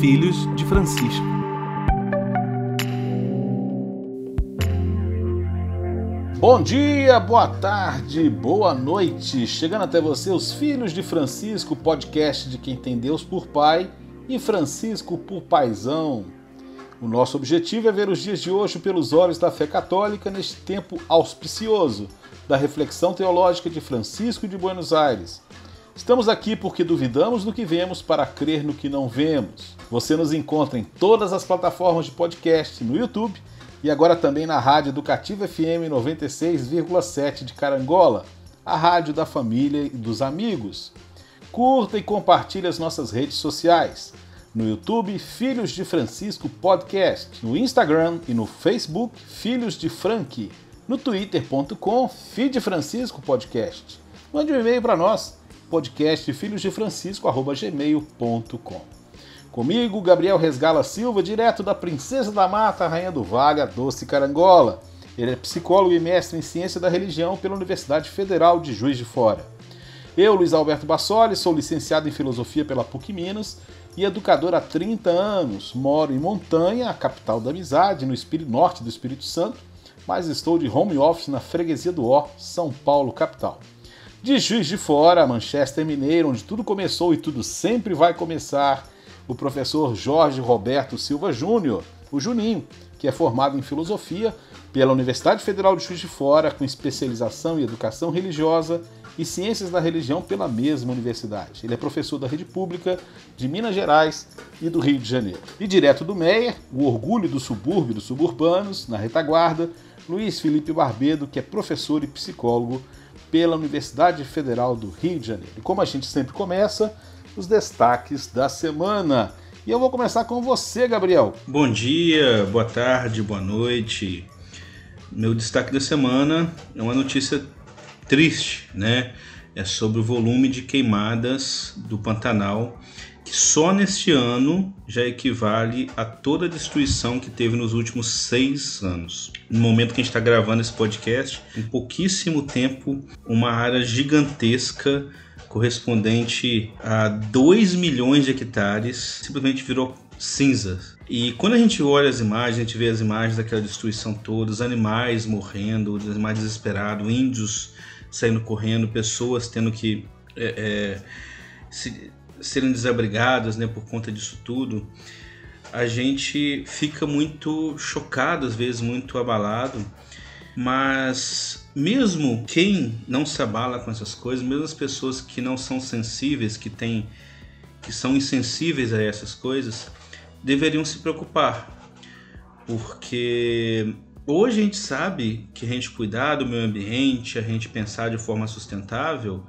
Filhos de Francisco. Bom dia, boa tarde, boa noite. Chegando até você, os Filhos de Francisco, podcast de quem tem Deus por Pai e Francisco por Paisão. O nosso objetivo é ver os dias de hoje pelos olhos da fé católica neste tempo auspicioso da reflexão teológica de Francisco de Buenos Aires. Estamos aqui porque duvidamos do que vemos para crer no que não vemos. Você nos encontra em todas as plataformas de podcast, no YouTube e agora também na Rádio Educativa FM 96,7 de Carangola, a rádio da família e dos amigos. Curta e compartilhe as nossas redes sociais. No YouTube, Filhos de Francisco Podcast. No Instagram e no Facebook, Filhos de Frank. No twitter.com, Feed Francisco Podcast. Mande um e-mail para nós, podcastfilhosdefrancisco.gmail.com. Comigo, Gabriel Resgala Silva, direto da Princesa da Mata, Rainha do Vale, a Doce Carangola. Ele é psicólogo e mestre em ciência da religião pela Universidade Federal de Juiz de Fora. Eu, Luiz Alberto Bassoli, sou licenciado em filosofia pela PUC Minas e educador há 30 anos. Moro em Montanha, a capital da amizade, no espírito norte do Espírito Santo, mas estou de home office na freguesia do Ó, São Paulo, capital. De Juiz de Fora, Manchester Mineiro, onde tudo começou e tudo sempre vai começar o professor Jorge Roberto Silva Júnior, o Juninho, que é formado em filosofia pela Universidade Federal de Juiz de Fora, com especialização em educação religiosa e ciências da religião pela mesma universidade. Ele é professor da rede pública de Minas Gerais e do Rio de Janeiro. E direto do Meier, o orgulho do subúrbio dos suburbanos, na retaguarda, Luiz Felipe Barbedo, que é professor e psicólogo pela Universidade Federal do Rio de Janeiro. E como a gente sempre começa, os destaques da semana. E eu vou começar com você, Gabriel. Bom dia, boa tarde, boa noite. Meu destaque da semana é uma notícia triste, né? É sobre o volume de queimadas do Pantanal, que só neste ano já equivale a toda a destruição que teve nos últimos seis anos. No momento que a gente está gravando esse podcast, em pouquíssimo tempo, uma área gigantesca correspondente a 2 milhões de hectares, simplesmente virou cinzas. E quando a gente olha as imagens, a gente vê as imagens daquela destruição toda, os animais morrendo, os animais desesperados, índios saindo correndo, pessoas tendo que é, é, se, serem desabrigadas né, por conta disso tudo, a gente fica muito chocado, às vezes muito abalado, mas mesmo quem não se abala com essas coisas, mesmo as pessoas que não são sensíveis, que têm que são insensíveis a essas coisas, deveriam se preocupar. Porque hoje a gente sabe que a gente cuidar do meio ambiente, a gente pensar de forma sustentável,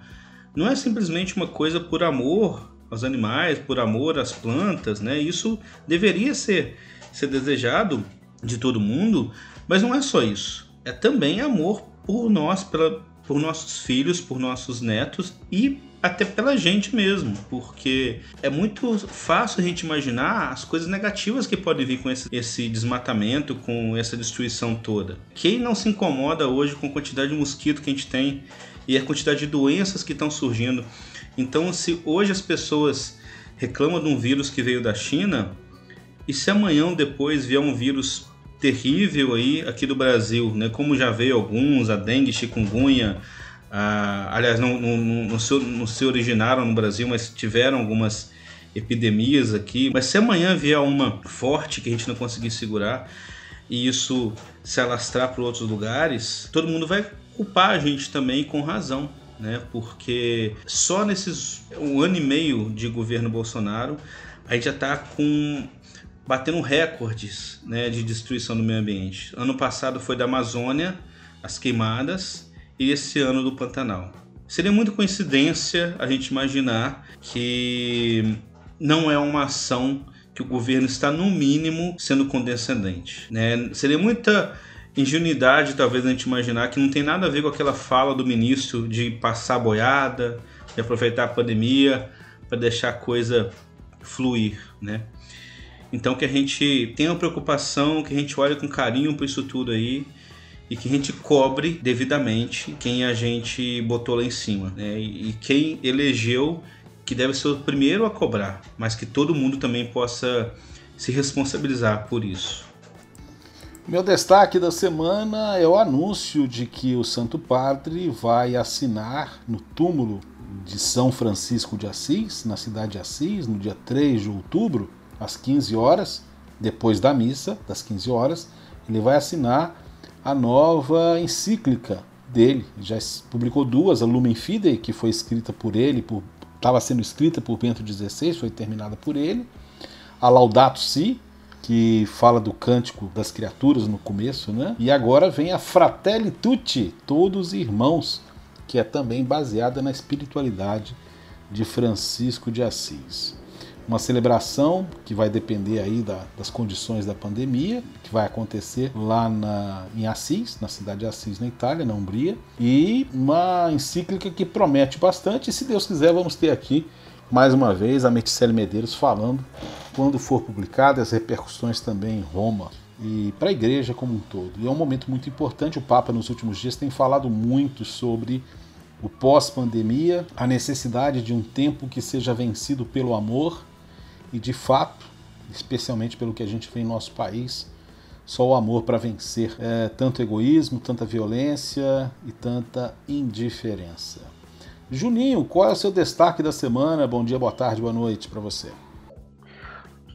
não é simplesmente uma coisa por amor aos animais, por amor às plantas, né? Isso deveria ser ser desejado de todo mundo, mas não é só isso. É também amor por nós, pela, por nossos filhos, por nossos netos e até pela gente mesmo, porque é muito fácil a gente imaginar as coisas negativas que podem vir com esse, esse, desmatamento, com essa destruição toda. Quem não se incomoda hoje com a quantidade de mosquito que a gente tem e a quantidade de doenças que estão surgindo? Então, se hoje as pessoas reclamam de um vírus que veio da China, e se amanhã ou depois vier um vírus terrível aí aqui do Brasil, né? Como já veio alguns, a dengue, chikungunya, a, aliás, não, não, não, se, não se originaram no Brasil, mas tiveram algumas epidemias aqui. Mas se amanhã vier uma forte que a gente não conseguir segurar e isso se alastrar para outros lugares, todo mundo vai culpar a gente também com razão. Né? Porque só nesses um ano e meio de governo Bolsonaro a gente já está com batendo recordes né, de destruição do meio ambiente. Ano passado foi da Amazônia, as queimadas, e esse ano do Pantanal. Seria muita coincidência a gente imaginar que não é uma ação que o governo está, no mínimo, sendo condescendente. Né? Seria muita ingenuidade, talvez, a gente imaginar que não tem nada a ver com aquela fala do ministro de passar boiada, de aproveitar a pandemia para deixar a coisa fluir. Né? Então que a gente tenha uma preocupação, que a gente olhe com carinho para isso tudo aí e que a gente cobre devidamente quem a gente botou lá em cima, né? E quem elegeu que deve ser o primeiro a cobrar, mas que todo mundo também possa se responsabilizar por isso. Meu destaque da semana é o anúncio de que o Santo Padre vai assinar no túmulo de São Francisco de Assis, na cidade de Assis, no dia 3 de outubro, às 15 horas, depois da missa, das 15 horas, ele vai assinar a nova encíclica dele. Já publicou duas, a Lumen Fidei, que foi escrita por ele, estava sendo escrita por Bento XVI, foi terminada por ele. A Laudato Si, que fala do cântico das criaturas no começo, né? E agora vem a Fratelli Tutti, todos irmãos, que é também baseada na espiritualidade de Francisco de Assis uma celebração que vai depender aí da, das condições da pandemia, que vai acontecer lá na, em Assis, na cidade de Assis, na Itália, na Umbria, e uma encíclica que promete bastante, e se Deus quiser vamos ter aqui mais uma vez a Meticele Medeiros falando quando for publicada as repercussões também em Roma e para a igreja como um todo. E é um momento muito importante, o Papa nos últimos dias tem falado muito sobre o pós-pandemia, a necessidade de um tempo que seja vencido pelo amor e de fato, especialmente pelo que a gente vê em nosso país, só o amor para vencer é, tanto egoísmo, tanta violência e tanta indiferença. Juninho, qual é o seu destaque da semana? Bom dia, boa tarde, boa noite para você.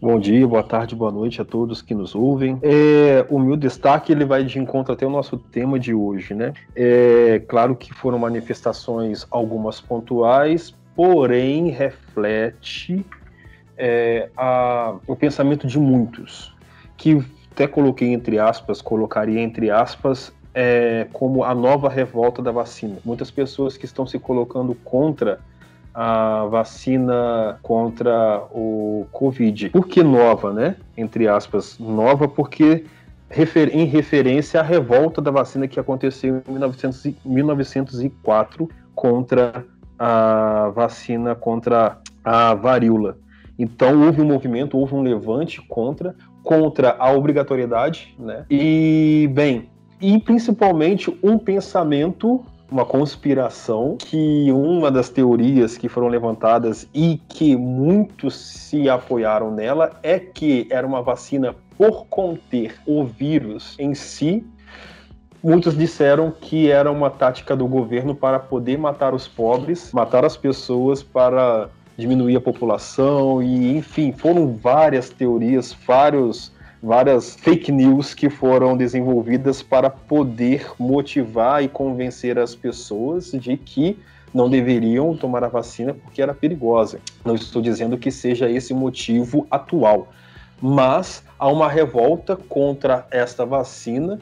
Bom dia, boa tarde, boa noite a todos que nos ouvem. É, o meu destaque ele vai de encontro até o nosso tema de hoje, né? É claro que foram manifestações algumas pontuais, porém reflete é, a, o pensamento de muitos, que até coloquei entre aspas, colocaria entre aspas, é, como a nova revolta da vacina. Muitas pessoas que estão se colocando contra a vacina contra o Covid. Por que nova, né? Entre aspas, nova porque refer em referência à revolta da vacina que aconteceu em 1900, 1904 contra a vacina contra a varíola. Então houve um movimento, houve um levante contra, contra a obrigatoriedade, né? E bem, e principalmente um pensamento, uma conspiração, que uma das teorias que foram levantadas e que muitos se apoiaram nela é que era uma vacina por conter o vírus em si. Muitos disseram que era uma tática do governo para poder matar os pobres, matar as pessoas para diminuir a população e enfim foram várias teorias, vários várias fake news que foram desenvolvidas para poder motivar e convencer as pessoas de que não deveriam tomar a vacina porque era perigosa. Não estou dizendo que seja esse o motivo atual, mas há uma revolta contra esta vacina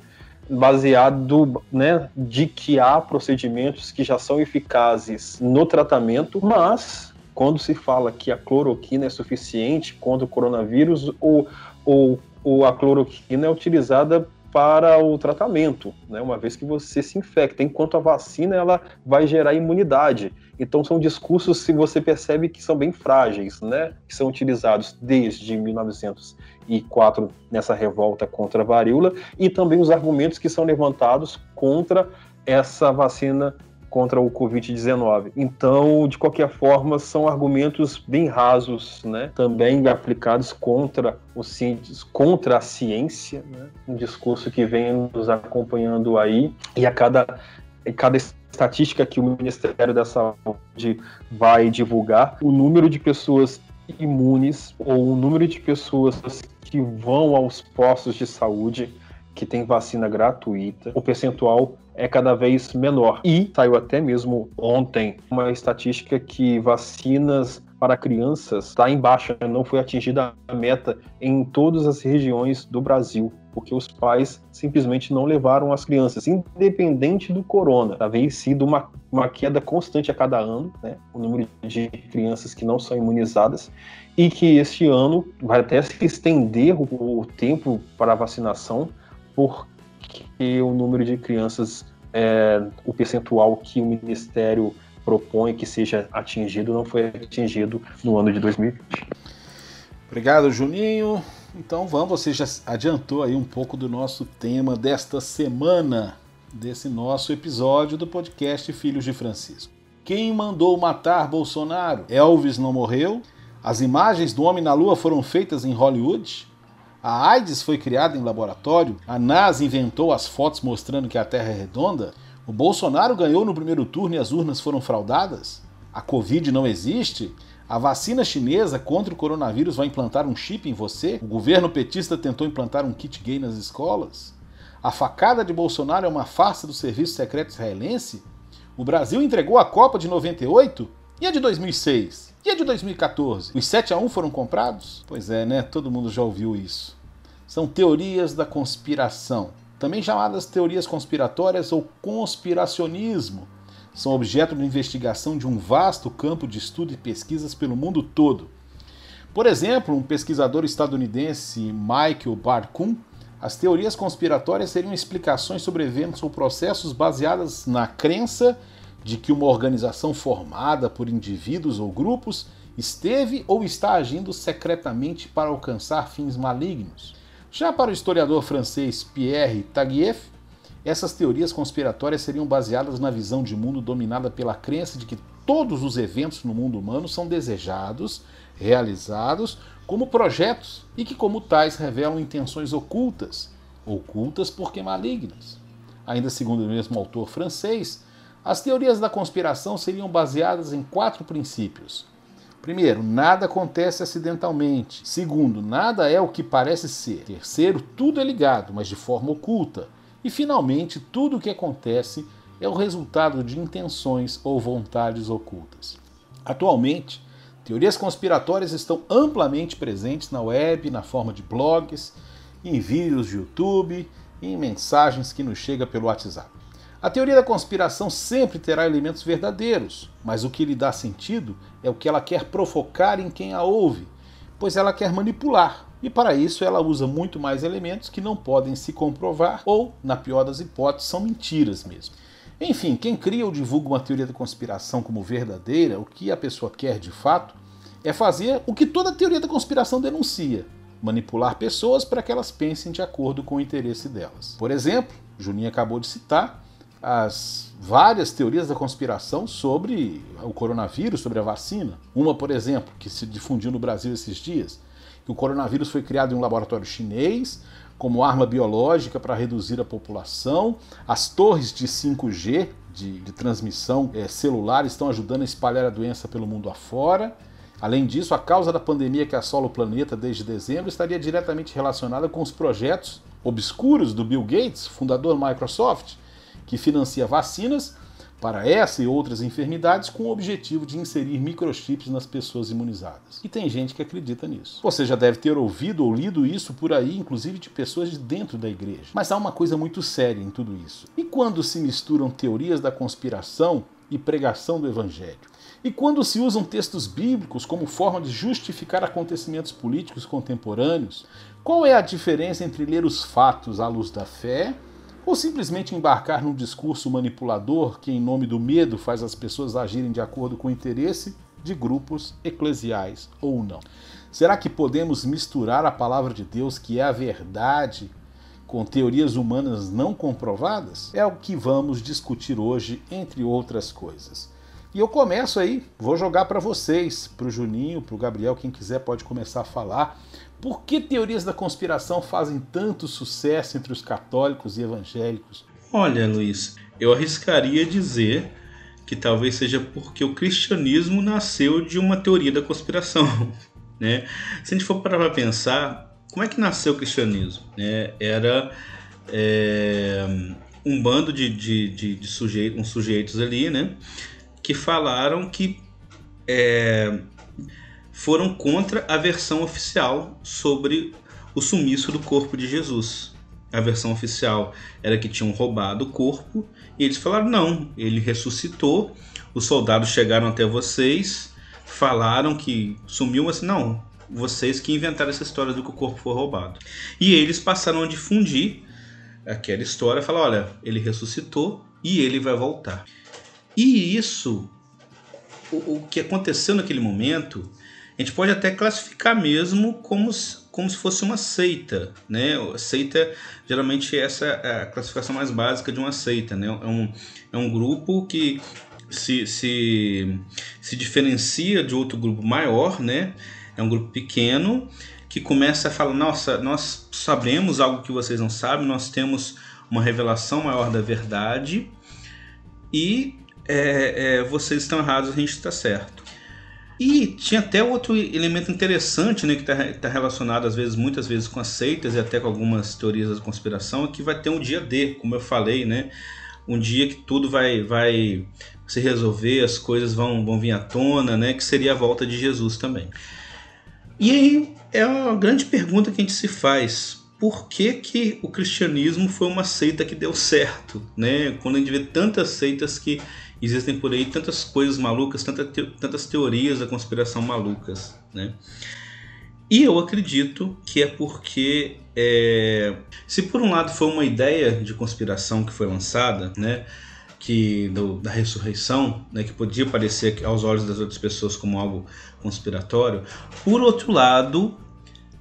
baseado né, de que há procedimentos que já são eficazes no tratamento, mas quando se fala que a cloroquina é suficiente contra o coronavírus, ou, ou, ou a cloroquina é utilizada para o tratamento, né? uma vez que você se infecta, enquanto a vacina ela vai gerar imunidade. Então são discursos que você percebe que são bem frágeis, né? que são utilizados desde 1904 nessa revolta contra a varíola, e também os argumentos que são levantados contra essa vacina contra o Covid-19. Então, de qualquer forma, são argumentos bem rasos, né? também aplicados contra, os contra a ciência, né? um discurso que vem nos acompanhando aí, e a cada, a cada estatística que o Ministério da Saúde vai divulgar, o número de pessoas imunes ou o número de pessoas que vão aos postos de saúde que tem vacina gratuita, o percentual é cada vez menor. E saiu até mesmo ontem uma estatística que vacinas para crianças está em baixa, não foi atingida a meta em todas as regiões do Brasil, porque os pais simplesmente não levaram as crianças, independente do corona. Havia sido uma, uma queda constante a cada ano, né, o número de crianças que não são imunizadas, e que este ano vai até se estender o, o tempo para a vacinação, porque o número de crianças, é, o percentual que o Ministério propõe que seja atingido não foi atingido no ano de 2020. Obrigado, Juninho. Então vamos, você já adiantou aí um pouco do nosso tema desta semana, desse nosso episódio do podcast Filhos de Francisco. Quem mandou matar Bolsonaro? Elvis não morreu? As imagens do homem na lua foram feitas em Hollywood? A AIDS foi criada em laboratório? A NASA inventou as fotos mostrando que a Terra é redonda? O Bolsonaro ganhou no primeiro turno e as urnas foram fraudadas? A Covid não existe? A vacina chinesa contra o coronavírus vai implantar um chip em você? O governo petista tentou implantar um kit gay nas escolas? A facada de Bolsonaro é uma farsa do serviço secreto israelense? O Brasil entregou a Copa de 98? E a de 2006? E a de 2014? Os 7 a 1 foram comprados? Pois é, né? Todo mundo já ouviu isso. São teorias da conspiração, também chamadas teorias conspiratórias ou conspiracionismo são objeto de investigação de um vasto campo de estudo e pesquisas pelo mundo todo. Por exemplo, um pesquisador estadunidense, Michael Barkun, as teorias conspiratórias seriam explicações sobre eventos ou processos baseadas na crença de que uma organização formada por indivíduos ou grupos esteve ou está agindo secretamente para alcançar fins malignos. Já para o historiador francês Pierre Taguieff, essas teorias conspiratórias seriam baseadas na visão de mundo dominada pela crença de que todos os eventos no mundo humano são desejados, realizados como projetos e que, como tais, revelam intenções ocultas, ocultas porque malignas. Ainda segundo o mesmo autor francês, as teorias da conspiração seriam baseadas em quatro princípios. Primeiro, nada acontece acidentalmente. Segundo, nada é o que parece ser. Terceiro, tudo é ligado, mas de forma oculta. E finalmente, tudo o que acontece é o resultado de intenções ou vontades ocultas. Atualmente, teorias conspiratórias estão amplamente presentes na web, na forma de blogs, em vídeos de YouTube e em mensagens que nos chegam pelo WhatsApp. A teoria da conspiração sempre terá elementos verdadeiros, mas o que lhe dá sentido é o que ela quer provocar em quem a ouve, pois ela quer manipular, e para isso ela usa muito mais elementos que não podem se comprovar ou, na pior das hipóteses, são mentiras mesmo. Enfim, quem cria ou divulga uma teoria da conspiração como verdadeira, o que a pessoa quer de fato, é fazer o que toda teoria da conspiração denuncia: manipular pessoas para que elas pensem de acordo com o interesse delas. Por exemplo, Juninho acabou de citar as várias teorias da conspiração sobre o coronavírus, sobre a vacina. Uma, por exemplo, que se difundiu no Brasil esses dias, que o coronavírus foi criado em um laboratório chinês como arma biológica para reduzir a população. As torres de 5G de, de transmissão é, celular estão ajudando a espalhar a doença pelo mundo afora. Além disso, a causa da pandemia que assola o planeta desde dezembro estaria diretamente relacionada com os projetos obscuros do Bill Gates, fundador da Microsoft, que financia vacinas para essa e outras enfermidades com o objetivo de inserir microchips nas pessoas imunizadas. E tem gente que acredita nisso. Você já deve ter ouvido ou lido isso por aí, inclusive de pessoas de dentro da igreja. Mas há uma coisa muito séria em tudo isso. E quando se misturam teorias da conspiração e pregação do evangelho? E quando se usam textos bíblicos como forma de justificar acontecimentos políticos contemporâneos, qual é a diferença entre ler os fatos à luz da fé ou simplesmente embarcar num discurso manipulador que, em nome do medo, faz as pessoas agirem de acordo com o interesse de grupos eclesiais ou não? Será que podemos misturar a palavra de Deus, que é a verdade, com teorias humanas não comprovadas? É o que vamos discutir hoje, entre outras coisas. E eu começo aí, vou jogar para vocês, para o Juninho, para o Gabriel, quem quiser pode começar a falar. Por que teorias da conspiração fazem tanto sucesso entre os católicos e evangélicos? Olha, Luiz, eu arriscaria dizer que talvez seja porque o cristianismo nasceu de uma teoria da conspiração. Né? Se a gente for parar para pensar, como é que nasceu o cristianismo? Né? Era é, um bando de, de, de, de sujeitos, uns sujeitos ali, né? que falaram que é, foram contra a versão oficial sobre o sumiço do corpo de Jesus. A versão oficial era que tinham roubado o corpo e eles falaram: não, ele ressuscitou. Os soldados chegaram até vocês, falaram que sumiu, mas não, vocês que inventaram essa história do que o corpo foi roubado. E eles passaram a difundir aquela história, falar: olha, ele ressuscitou e ele vai voltar. E isso, o, o que aconteceu naquele momento, a gente pode até classificar mesmo como, como se fosse uma seita, né? Seita, geralmente, essa é a classificação mais básica de uma seita, né? É um, é um grupo que se, se, se diferencia de outro grupo maior, né? É um grupo pequeno que começa a falar: nossa, nós sabemos algo que vocês não sabem, nós temos uma revelação maior da verdade e é, é, vocês estão errados, a gente está certo. E tinha até outro elemento interessante, né, que está tá relacionado às vezes, muitas vezes com as seitas e até com algumas teorias da conspiração, é que vai ter um dia D, como eu falei, né, um dia que tudo vai, vai se resolver, as coisas vão, vão vir à tona, né, que seria a volta de Jesus também. E aí é uma grande pergunta que a gente se faz. Por que, que o cristianismo foi uma seita que deu certo? Né? Quando a gente vê tantas seitas que existem por aí, tantas coisas malucas, te tantas teorias da conspiração malucas. Né? E eu acredito que é porque, é, se por um lado foi uma ideia de conspiração que foi lançada, né, que do, da ressurreição, né, que podia parecer aos olhos das outras pessoas como algo conspiratório, por outro lado,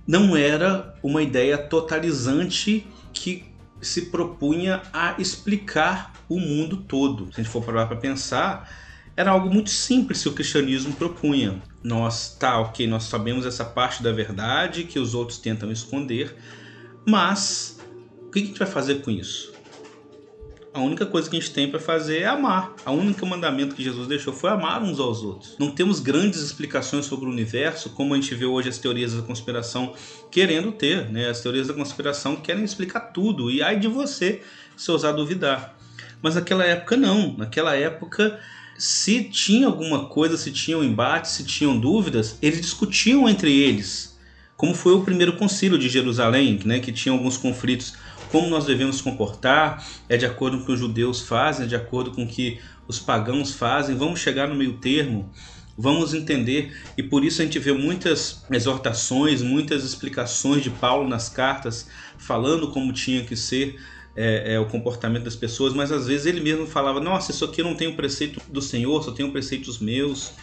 não era uma ideia totalizante que se propunha a explicar o mundo todo. Se a gente for parar para pensar, era algo muito simples que o cristianismo propunha. Nós, tá, ok, nós sabemos essa parte da verdade que os outros tentam esconder, mas o que a gente vai fazer com isso? a única coisa que a gente tem para fazer é amar. A única mandamento que Jesus deixou foi amar uns aos outros. Não temos grandes explicações sobre o universo, como a gente vê hoje as teorias da conspiração querendo ter, né? As teorias da conspiração querem explicar tudo e ai de você se ousar duvidar. Mas naquela época não. Naquela época se tinha alguma coisa, se tinham um embates, se tinham dúvidas, eles discutiam entre eles. Como foi o primeiro concílio de Jerusalém, né, que tinha alguns conflitos como nós devemos comportar, é de acordo com o que os judeus fazem, é de acordo com o que os pagãos fazem. Vamos chegar no meio termo, vamos entender. E por isso a gente vê muitas exortações, muitas explicações de Paulo nas cartas, falando como tinha que ser é, é, o comportamento das pessoas, mas às vezes ele mesmo falava: Nossa, isso aqui não tem o preceito do Senhor, só tem preceitos meus.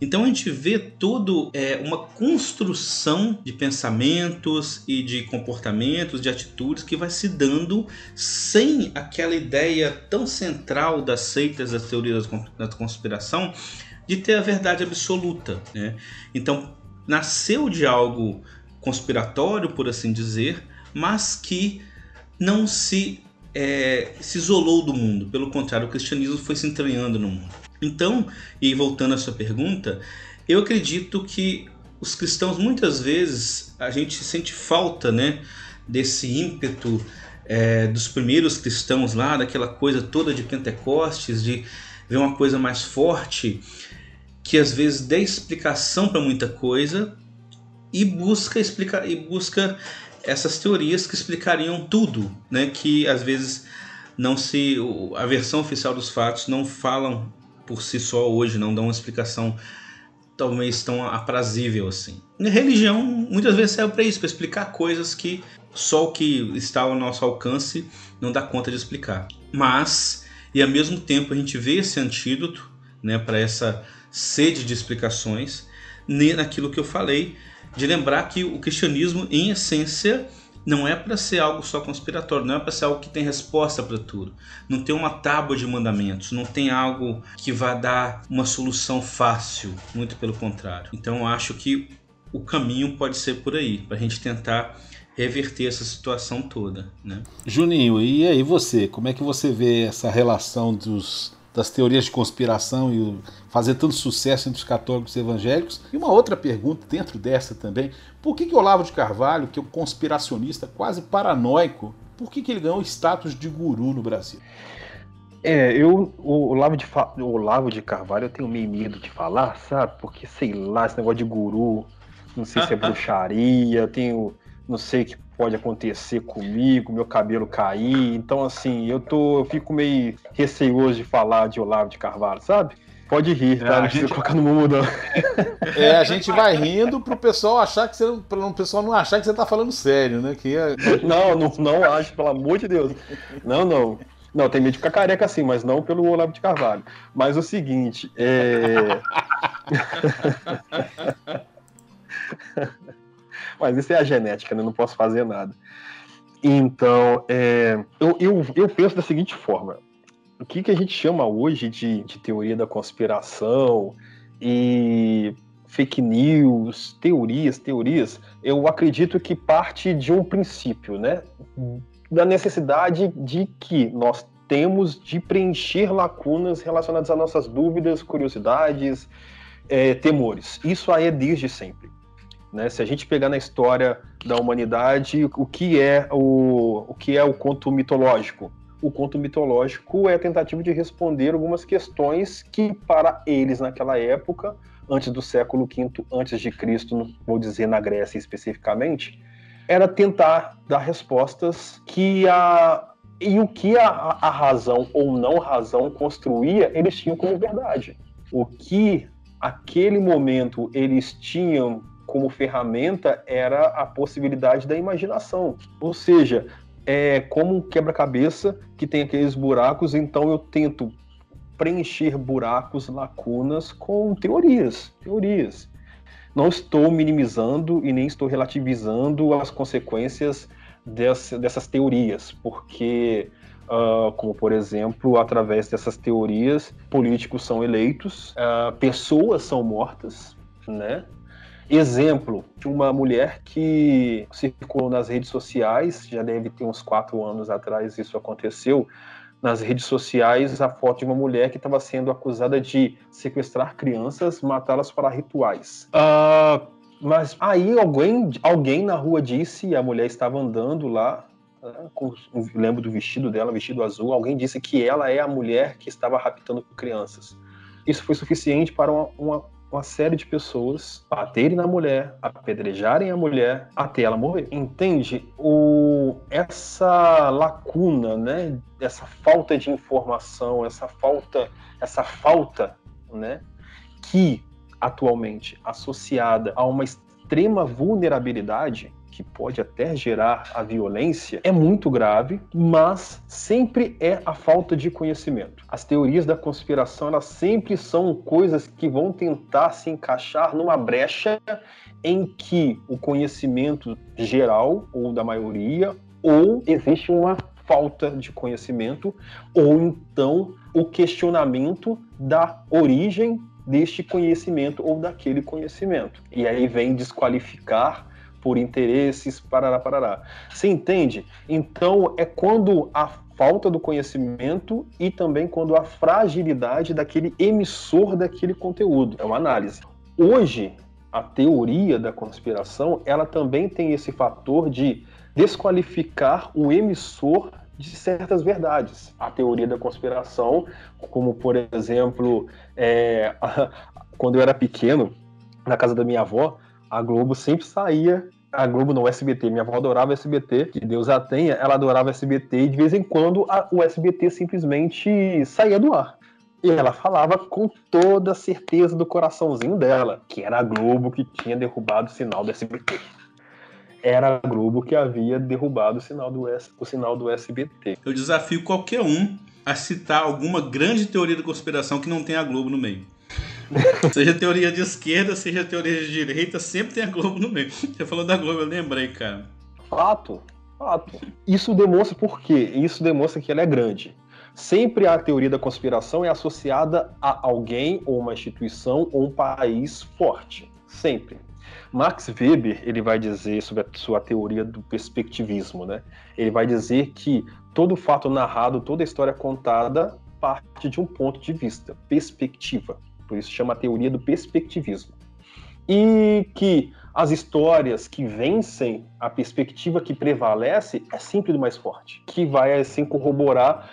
Então a gente vê todo é, uma construção de pensamentos e de comportamentos, de atitudes que vai se dando sem aquela ideia tão central das seitas, das teorias da conspiração, de ter a verdade absoluta. Né? Então nasceu de algo conspiratório, por assim dizer, mas que não se, é, se isolou do mundo. Pelo contrário, o cristianismo foi se entranhando no mundo. Então, e voltando à sua pergunta, eu acredito que os cristãos muitas vezes a gente sente falta, né, desse ímpeto é, dos primeiros cristãos lá, daquela coisa toda de Pentecostes, de ver uma coisa mais forte, que às vezes dê explicação para muita coisa e busca explicar e busca essas teorias que explicariam tudo, né? Que às vezes não se a versão oficial dos fatos não falam por si só hoje, não dão uma explicação talvez tão aprazível assim. A religião muitas vezes serve para isso, para explicar coisas que só o que está ao nosso alcance não dá conta de explicar. Mas, e ao mesmo tempo a gente vê esse antídoto né, para essa sede de explicações naquilo que eu falei, de lembrar que o cristianismo, em essência, não é para ser algo só conspiratório, não é para ser algo que tem resposta para tudo. Não tem uma tábua de mandamentos, não tem algo que vá dar uma solução fácil, muito pelo contrário. Então acho que o caminho pode ser por aí, para a gente tentar reverter essa situação toda, né? Juninho, e aí você, como é que você vê essa relação dos das teorias de conspiração e fazer tanto sucesso entre os católicos e evangélicos. E uma outra pergunta dentro dessa também: por que, que Olavo de Carvalho, que é um conspiracionista quase paranoico, por que, que ele ganhou o status de guru no Brasil? É, eu, o Olavo, de, o Olavo de Carvalho, eu tenho meio medo de falar, sabe? Porque, sei lá, esse negócio de guru, não sei se é bruxaria, eu tenho, não sei que pode acontecer comigo, meu cabelo cair. Então, assim, eu tô, eu fico meio receioso de falar de Olavo de Carvalho, sabe? Pode rir, tá? É, não precisa gente... colocar no mundo. É, a gente vai rindo pro pessoal achar que você. Pro pessoal não achar que você tá falando sério, né? Que é... Não, não, não acho, pelo amor de Deus. Não, não. Não, tem medo de ficar careca assim, mas não pelo Olavo de Carvalho. Mas o seguinte, é. Mas isso é a genética, né? Não posso fazer nada. Então, é, eu, eu, eu penso da seguinte forma. o que, que a gente chama hoje de, de teoria da conspiração e fake news, teorias, teorias, eu acredito que parte de um princípio, né? Da necessidade de que nós temos de preencher lacunas relacionadas às nossas dúvidas, curiosidades, é, temores. Isso aí é desde sempre. Né? Se a gente pegar na história da humanidade, o que é o, o que é o conto mitológico? O conto mitológico é a tentativa de responder algumas questões que para eles naquela época antes do século V antes de Cristo, vou dizer na Grécia especificamente, era tentar dar respostas que a e o que a, a razão ou não razão construía, eles tinham como verdade. O que aquele momento eles tinham como ferramenta era a possibilidade da imaginação. Ou seja, é como um quebra-cabeça que tem aqueles buracos, então eu tento preencher buracos, lacunas com teorias, teorias. Não estou minimizando e nem estou relativizando as consequências dessa, dessas teorias, porque, uh, como por exemplo, através dessas teorias, políticos são eleitos, uh, pessoas são mortas, né? Exemplo de uma mulher que circulou nas redes sociais, já deve ter uns quatro anos atrás isso aconteceu, nas redes sociais a foto de uma mulher que estava sendo acusada de sequestrar crianças, matá-las para rituais. Uh, mas aí alguém, alguém na rua disse, a mulher estava andando lá, né, com, lembro do vestido dela, vestido azul, alguém disse que ela é a mulher que estava raptando crianças. Isso foi suficiente para uma, uma uma série de pessoas baterem na mulher, apedrejarem a mulher até ela morrer. Entende? O, essa lacuna, né? Essa falta de informação, essa falta, essa falta, né? Que atualmente associada a uma extrema vulnerabilidade que pode até gerar a violência, é muito grave, mas sempre é a falta de conhecimento. As teorias da conspiração, elas sempre são coisas que vão tentar se encaixar numa brecha em que o conhecimento geral, ou da maioria, ou existe uma falta de conhecimento, ou então o questionamento da origem deste conhecimento ou daquele conhecimento. E aí vem desqualificar por interesses, parará, parará. Você entende? Então, é quando a falta do conhecimento e também quando a fragilidade daquele emissor daquele conteúdo. É uma análise. Hoje, a teoria da conspiração, ela também tem esse fator de desqualificar o emissor de certas verdades. A teoria da conspiração, como por exemplo, é, quando eu era pequeno, na casa da minha avó, a Globo sempre saía. A Globo não, o SBT. Minha avó adorava SBT, que Deus a tenha. Ela adorava SBT e de vez em quando a, o SBT simplesmente saía do ar. E ela falava com toda a certeza do coraçãozinho dela, que era a Globo que tinha derrubado o sinal do SBT. Era a Globo que havia derrubado o sinal do, o sinal do SBT. Eu desafio qualquer um a citar alguma grande teoria da conspiração que não tenha a Globo no meio. seja teoria de esquerda, seja teoria de direita, sempre tem a Globo no meio. Você falou da Globo, eu lembrei, cara. Fato, fato. Isso demonstra por quê? Isso demonstra que ela é grande. Sempre a teoria da conspiração é associada a alguém, ou uma instituição, ou um país forte. Sempre. Max Weber ele vai dizer sobre a sua teoria do perspectivismo, né? Ele vai dizer que todo fato narrado, toda história contada parte de um ponto de vista, perspectiva. Por isso chama a teoria do perspectivismo. E que as histórias que vencem, a perspectiva que prevalece é sempre do mais forte, que vai assim corroborar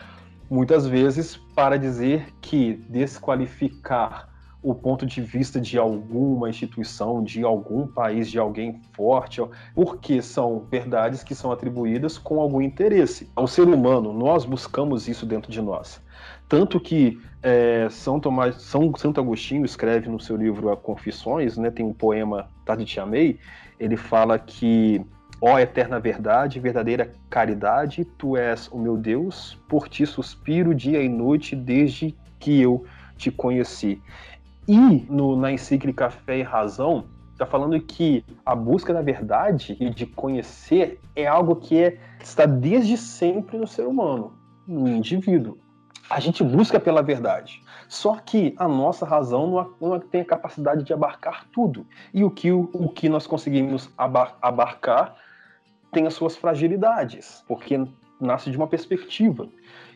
muitas vezes para dizer que desqualificar o ponto de vista de alguma instituição, de algum país, de alguém forte, porque são verdades que são atribuídas com algum interesse. Ao ser humano, nós buscamos isso dentro de nós. Tanto que é, São, Tomás, São Santo Agostinho escreve no seu livro a Confissões, né, tem um poema Tarde Te Amei, ele fala que ó eterna verdade, verdadeira caridade, tu és o meu Deus, por ti suspiro dia e noite desde que eu te conheci. E no, na encíclica Fé e Razão, está falando que a busca da verdade e de conhecer é algo que é, está desde sempre no ser humano, no indivíduo. A gente busca pela verdade. Só que a nossa razão não, tem a capacidade de abarcar tudo. E o que, o, que nós conseguimos abar, abarcar tem as suas fragilidades, porque nasce de uma perspectiva.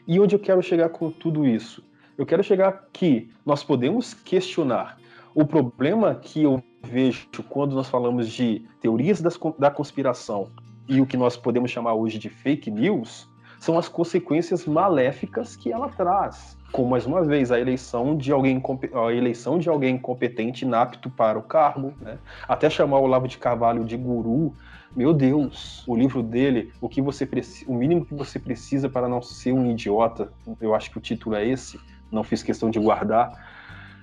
E onde eu quero chegar com tudo isso? Eu quero chegar que nós podemos questionar. O problema que eu vejo quando nós falamos de teorias das, da conspiração e o que nós podemos chamar hoje de fake news são as consequências maléficas que ela traz. Como mais uma vez a eleição de alguém a eleição de alguém competente, inapto para o cargo, né? até chamar o Olavo de Carvalho de guru. Meu Deus, o livro dele, o que você o mínimo que você precisa para não ser um idiota. Eu acho que o título é esse. Não fiz questão de guardar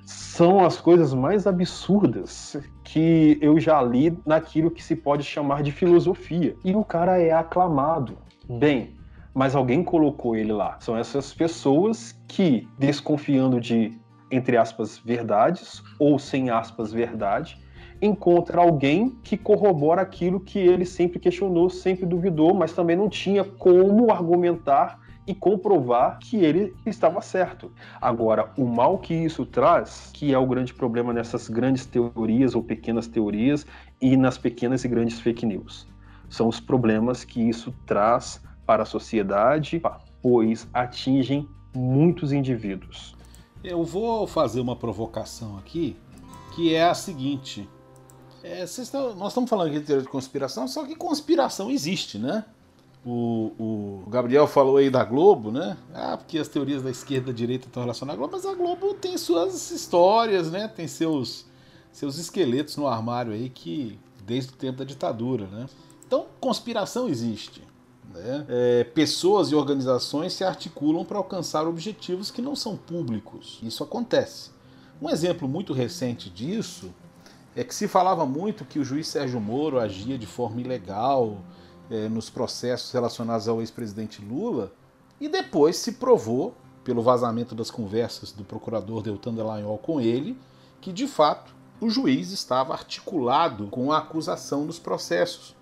são as coisas mais absurdas que eu já li naquilo que se pode chamar de filosofia. E o cara é aclamado. Bem, mas alguém colocou ele lá. São essas pessoas que, desconfiando de, entre aspas, verdades, ou sem aspas, verdade, encontra alguém que corrobora aquilo que ele sempre questionou, sempre duvidou, mas também não tinha como argumentar e comprovar que ele estava certo. Agora, o mal que isso traz, que é o grande problema nessas grandes teorias ou pequenas teorias e nas pequenas e grandes fake news, são os problemas que isso traz para a sociedade, pois atingem muitos indivíduos. Eu vou fazer uma provocação aqui, que é a seguinte. É, estão, nós estamos falando aqui de teoria de conspiração, só que conspiração existe, né? O, o, Gabriel falou aí da Globo, né? Ah, porque as teorias da esquerda e da direita estão relacionadas à Globo, mas a Globo tem suas histórias, né? Tem seus, seus esqueletos no armário aí que desde o tempo da ditadura, né? Então, conspiração existe. Né? É, pessoas e organizações se articulam para alcançar objetivos que não são públicos. Isso acontece. Um exemplo muito recente disso é que se falava muito que o juiz Sérgio Moro agia de forma ilegal é, nos processos relacionados ao ex-presidente Lula, e depois se provou, pelo vazamento das conversas do procurador Deltan Dallagnol com ele, que de fato o juiz estava articulado com a acusação nos processos.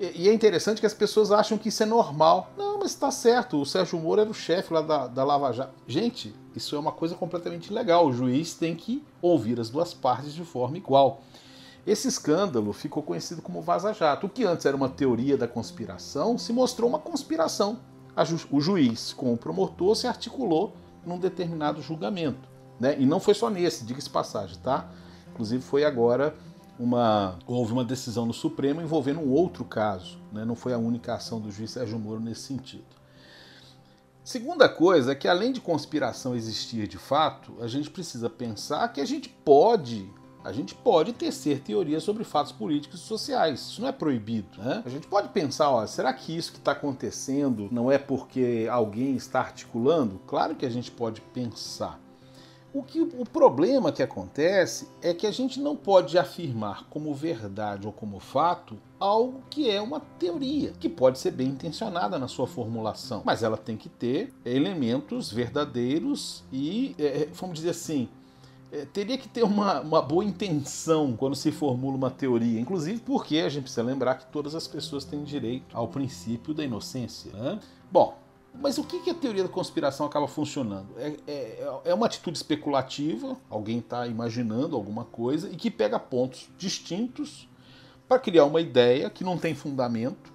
E é interessante que as pessoas acham que isso é normal. Não, mas está certo, o Sérgio Moro era o chefe lá da, da Lava Jato. Gente, isso é uma coisa completamente legal. O juiz tem que ouvir as duas partes de forma igual. Esse escândalo ficou conhecido como Vaza Jato. O que antes era uma teoria da conspiração se mostrou uma conspiração. Ju o juiz com o promotor se articulou num determinado julgamento. Né? E não foi só nesse, diga-se passagem, tá? Inclusive foi agora uma houve uma decisão no Supremo envolvendo um outro caso, né? não foi a única ação do juiz Sérgio Moro nesse sentido. Segunda coisa é que além de conspiração existir de fato, a gente precisa pensar que a gente pode a gente pode tecer teorias sobre fatos políticos e sociais. Isso não é proibido. Né? A gente pode pensar, ó, será que isso que está acontecendo não é porque alguém está articulando? Claro que a gente pode pensar. O, que, o problema que acontece é que a gente não pode afirmar como verdade ou como fato algo que é uma teoria, que pode ser bem intencionada na sua formulação, mas ela tem que ter elementos verdadeiros e, é, é vamos dizer assim, é, teria que ter uma, uma boa intenção quando se formula uma teoria, inclusive porque a gente precisa lembrar que todas as pessoas têm direito ao princípio da inocência. Né? Bom, mas o que, que a teoria da conspiração acaba funcionando? É, é, é uma atitude especulativa, alguém está imaginando alguma coisa e que pega pontos distintos para criar uma ideia que não tem fundamento,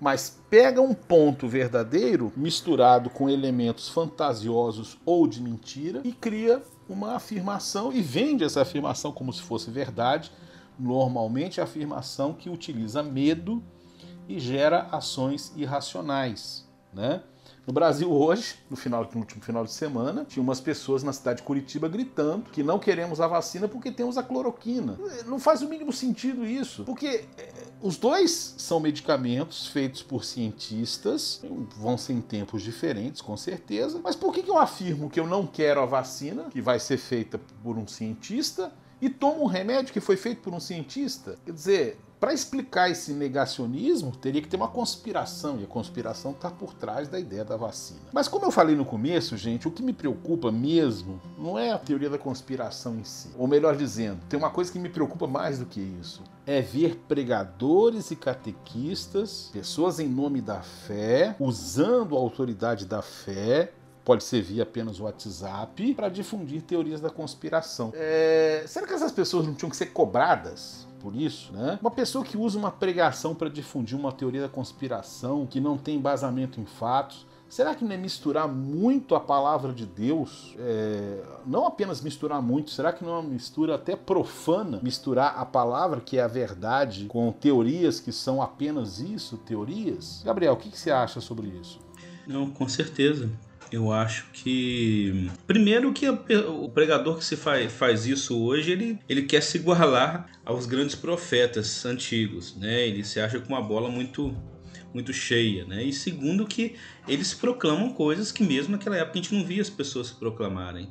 mas pega um ponto verdadeiro misturado com elementos fantasiosos ou de mentira e cria uma afirmação e vende essa afirmação como se fosse verdade. Normalmente, a afirmação que utiliza medo e gera ações irracionais. Né? No Brasil hoje, no, final, no último final de semana, tinha umas pessoas na cidade de Curitiba gritando que não queremos a vacina porque temos a cloroquina. Não faz o mínimo sentido isso, porque é, os dois são medicamentos feitos por cientistas, vão ser em tempos diferentes, com certeza. Mas por que eu afirmo que eu não quero a vacina, que vai ser feita por um cientista, e tomo um remédio que foi feito por um cientista? Quer dizer, para explicar esse negacionismo, teria que ter uma conspiração, e a conspiração está por trás da ideia da vacina. Mas como eu falei no começo, gente, o que me preocupa mesmo não é a teoria da conspiração em si. Ou melhor dizendo, tem uma coisa que me preocupa mais do que isso. É ver pregadores e catequistas, pessoas em nome da fé, usando a autoridade da fé pode ser via apenas o WhatsApp para difundir teorias da conspiração. É... Será que essas pessoas não tinham que ser cobradas? Por isso, né? Uma pessoa que usa uma pregação para difundir uma teoria da conspiração que não tem embasamento em fatos, Será que não é misturar muito a palavra de Deus? É, não apenas misturar muito, será que não é uma mistura até profana? Misturar a palavra, que é a verdade, com teorias que são apenas isso, teorias? Gabriel, o que, que você acha sobre isso? Não, com certeza. Eu acho que. Primeiro que o pregador que se faz, faz isso hoje, ele, ele quer se igualar aos grandes profetas antigos. Né? Ele se acha com uma bola muito muito cheia, né? E segundo que eles proclamam coisas que mesmo naquela época a gente não via as pessoas se proclamarem.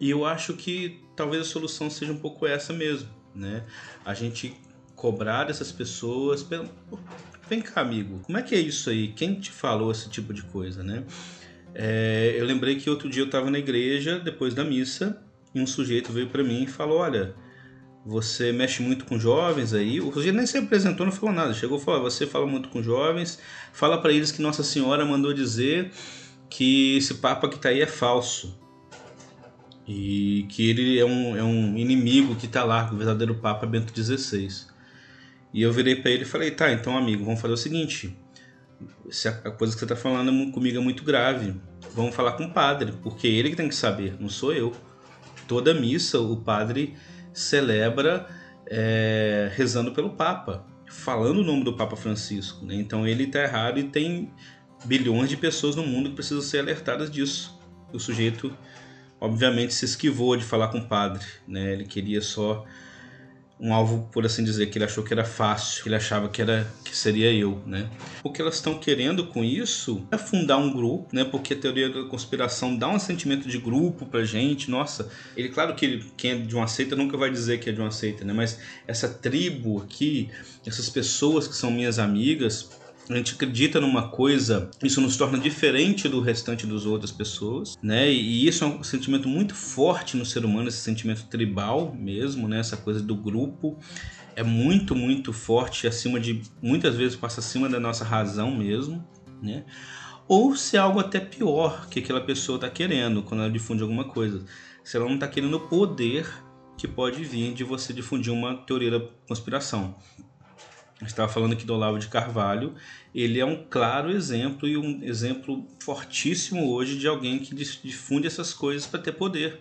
E eu acho que talvez a solução seja um pouco essa mesmo, né? A gente cobrar dessas pessoas, vem cá, amigo, como é que é isso aí? Quem te falou esse tipo de coisa, né? É, eu lembrei que outro dia eu estava na igreja depois da missa e um sujeito veio para mim e falou, olha, você mexe muito com jovens aí. O sujeito nem se apresentou, não falou nada. Chegou e falou: você fala muito com jovens, fala para eles que Nossa Senhora mandou dizer que esse Papa que está aí é falso. E que ele é um, é um inimigo que está lá, o verdadeiro Papa Bento XVI. E eu virei para ele e falei: tá, então amigo, vamos fazer o seguinte. Se a coisa que você está falando é comigo é muito grave, vamos falar com o padre, porque ele que tem que saber, não sou eu. Toda missa, o padre celebra é, rezando pelo Papa, falando o nome do Papa Francisco. Né? Então ele está errado e tem bilhões de pessoas no mundo que precisam ser alertadas disso. O sujeito, obviamente, se esquivou de falar com o padre. Né? Ele queria só um alvo, por assim dizer, que ele achou que era fácil, que ele achava que era que seria eu, né? O que elas estão querendo com isso é fundar um grupo, né? Porque a teoria da conspiração dá um sentimento de grupo pra gente. Nossa, ele claro que quem é de uma seita nunca vai dizer que é de uma seita, né? Mas essa tribo aqui, essas pessoas que são minhas amigas, a gente acredita numa coisa, isso nos torna diferente do restante das outras pessoas, né? E isso é um sentimento muito forte no ser humano, esse sentimento tribal mesmo, né? Essa coisa do grupo é muito, muito forte, acima de muitas vezes passa acima da nossa razão mesmo, né? Ou se é algo até pior que aquela pessoa está querendo quando ela difunde alguma coisa. Se ela não está querendo o poder que pode vir de você difundir uma teoria da conspiração estava falando aqui do Olavo de Carvalho, ele é um claro exemplo e um exemplo fortíssimo hoje de alguém que difunde essas coisas para ter poder.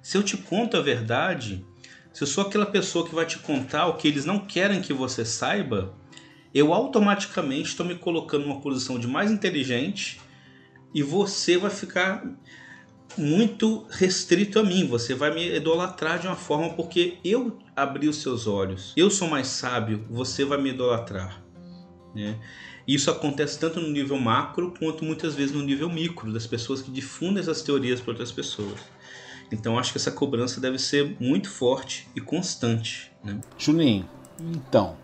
Se eu te conto a verdade, se eu sou aquela pessoa que vai te contar o que eles não querem que você saiba, eu automaticamente estou me colocando numa posição de mais inteligente e você vai ficar muito restrito a mim. Você vai me idolatrar de uma forma porque eu abri os seus olhos. Eu sou mais sábio, você vai me idolatrar. Né? Isso acontece tanto no nível macro quanto muitas vezes no nível micro, das pessoas que difundem essas teorias para outras pessoas. Então acho que essa cobrança deve ser muito forte e constante. Né? Juninho, então,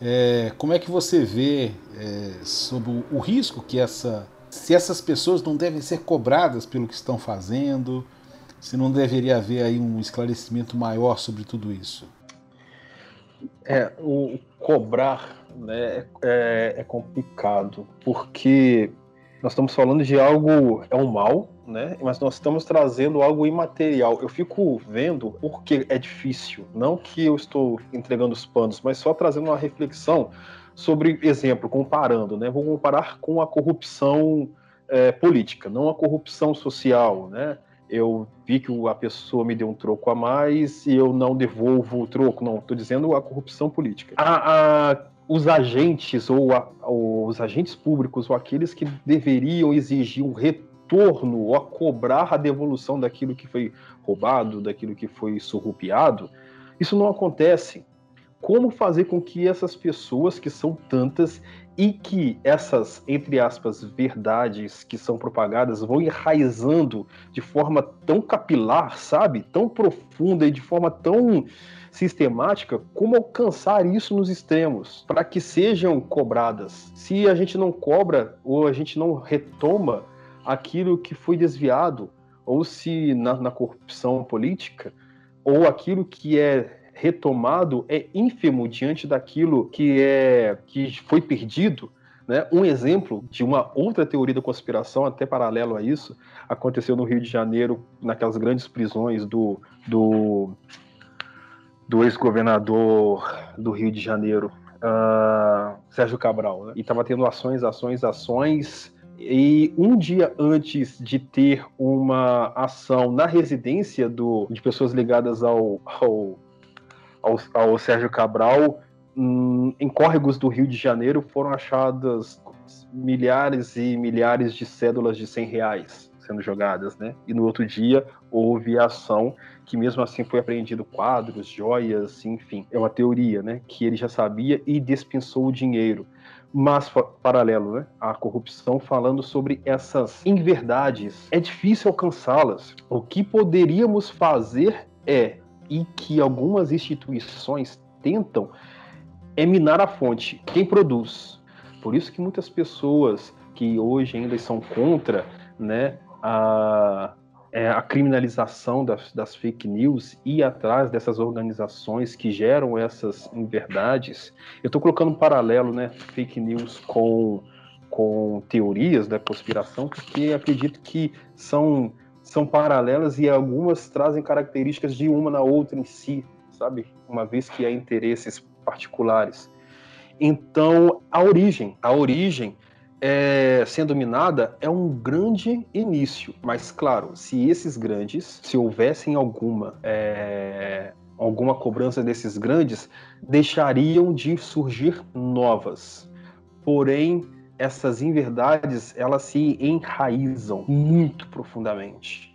é, como é que você vê é, sobre o risco que essa se essas pessoas não devem ser cobradas pelo que estão fazendo, se não deveria haver aí um esclarecimento maior sobre tudo isso. É, o cobrar né, é, é complicado, porque nós estamos falando de algo, é um mal, né? Mas nós estamos trazendo algo imaterial. Eu fico vendo porque é difícil. Não que eu estou entregando os panos, mas só trazendo uma reflexão sobre, exemplo, comparando, né? Vou comparar com a corrupção é, política, não a corrupção social, né? Eu vi que a pessoa me deu um troco a mais e eu não devolvo o troco. Não, estou dizendo a corrupção política. A, a, os agentes ou, a, ou os agentes públicos ou aqueles que deveriam exigir um retorno ou a cobrar a devolução daquilo que foi roubado, daquilo que foi surrupiado, isso não acontece como fazer com que essas pessoas, que são tantas, e que essas, entre aspas, verdades que são propagadas vão enraizando de forma tão capilar, sabe? Tão profunda e de forma tão sistemática, como alcançar isso nos extremos, para que sejam cobradas. Se a gente não cobra ou a gente não retoma aquilo que foi desviado, ou se na, na corrupção política, ou aquilo que é retomado é ínfimo diante daquilo que é que foi perdido, Né? Um exemplo de uma outra teoria da conspiração, até paralelo a isso, aconteceu no Rio de Janeiro, naquelas grandes prisões do, do, do ex-governador do Rio de Janeiro, uh, Sérgio Cabral. Né? E estava tendo ações, ações, ações. E um dia antes de ter uma ação na residência do, de pessoas ligadas ao, ao, ao, ao Sérgio Cabral, hum, em córregos do Rio de Janeiro foram achadas milhares e milhares de cédulas de 100 reais sendo jogadas, né? E no outro dia houve a ação que mesmo assim foi apreendido quadros, joias, enfim. É uma teoria, né? Que ele já sabia e dispensou o dinheiro. Mas paralelo, né? A corrupção falando sobre essas inverdades. É difícil alcançá-las. O que poderíamos fazer é e que algumas instituições tentam é minar a fonte, quem produz. Por isso que muitas pessoas que hoje ainda são contra né, a, é, a criminalização das, das, fake news e atrás dessas organizações que geram essas inverdades. Eu estou colocando um paralelo, né, fake news com, com teorias da conspiração, porque acredito que são, são paralelas e algumas trazem características de uma na outra em si, sabe? Uma vez que há interesses particulares. Então, a origem, a origem é, sendo minada é um grande início, mas claro, se esses grandes, se houvessem alguma é, alguma cobrança desses grandes, deixariam de surgir novas. Porém, essas inverdades elas se enraizam muito profundamente.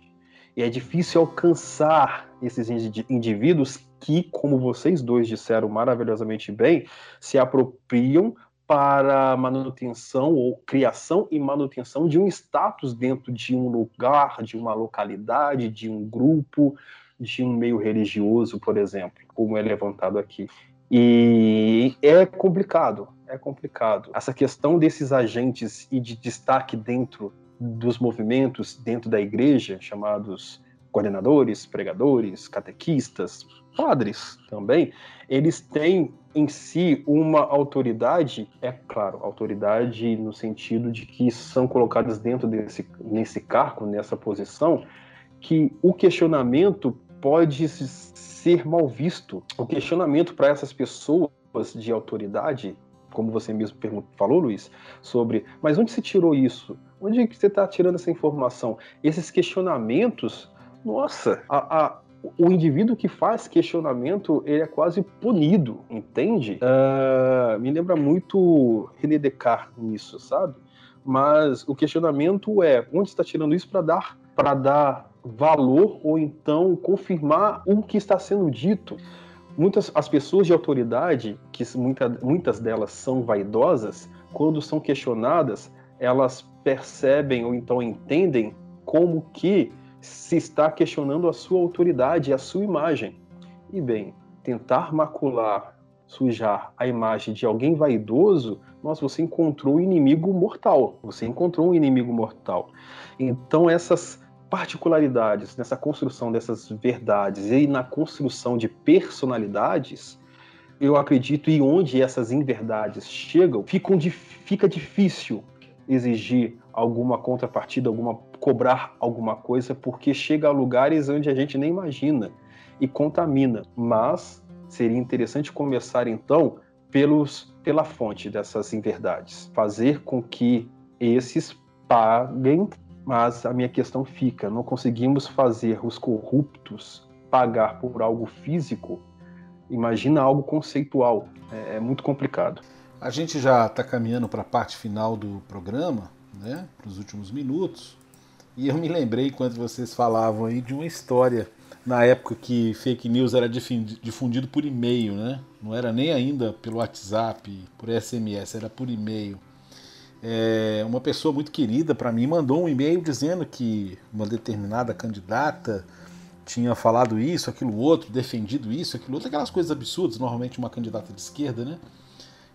E é difícil alcançar esses indivíduos que, como vocês dois disseram maravilhosamente bem, se apropriam para manutenção ou criação e manutenção de um status dentro de um lugar, de uma localidade, de um grupo, de um meio religioso, por exemplo, como é levantado aqui. E é complicado, é complicado. Essa questão desses agentes e de destaque dentro dos movimentos dentro da igreja, chamados coordenadores, pregadores, catequistas, padres também, eles têm em si uma autoridade, é claro, autoridade no sentido de que são colocados dentro desse nesse cargo, nessa posição, que o questionamento pode ser mal visto. O questionamento para essas pessoas de autoridade como você mesmo falou, Luiz, sobre, mas onde se tirou isso? Onde é que você está tirando essa informação? Esses questionamentos, nossa, a, a, o indivíduo que faz questionamento, ele é quase punido, entende? Uh, me lembra muito René Descartes nisso, sabe? Mas o questionamento é, onde está tirando isso para dar para dar valor ou então confirmar o que está sendo dito? Muitas as pessoas de autoridade, que muita, muitas delas são vaidosas, quando são questionadas, elas percebem ou então entendem como que se está questionando a sua autoridade, a sua imagem. E bem, tentar macular, sujar a imagem de alguém vaidoso, nossa, você encontrou um inimigo mortal. Você encontrou um inimigo mortal. Então essas particularidades nessa construção dessas verdades e na construção de personalidades, eu acredito, e onde essas inverdades chegam, fica difícil exigir alguma contrapartida, alguma cobrar alguma coisa, porque chega a lugares onde a gente nem imagina e contamina. Mas seria interessante começar então pelos, pela fonte dessas inverdades, fazer com que esses paguem mas a minha questão fica: não conseguimos fazer os corruptos pagar por algo físico. Imagina algo conceitual. É, é muito complicado. A gente já está caminhando para a parte final do programa, né? Para os últimos minutos. E eu me lembrei quando vocês falavam aí de uma história na época que fake news era difundido por e-mail, né? Não era nem ainda pelo WhatsApp, por SMS, era por e-mail. É, uma pessoa muito querida para mim mandou um e-mail dizendo que uma determinada candidata tinha falado isso, aquilo outro, defendido isso, aquilo outro, aquelas coisas absurdas, normalmente uma candidata de esquerda, né?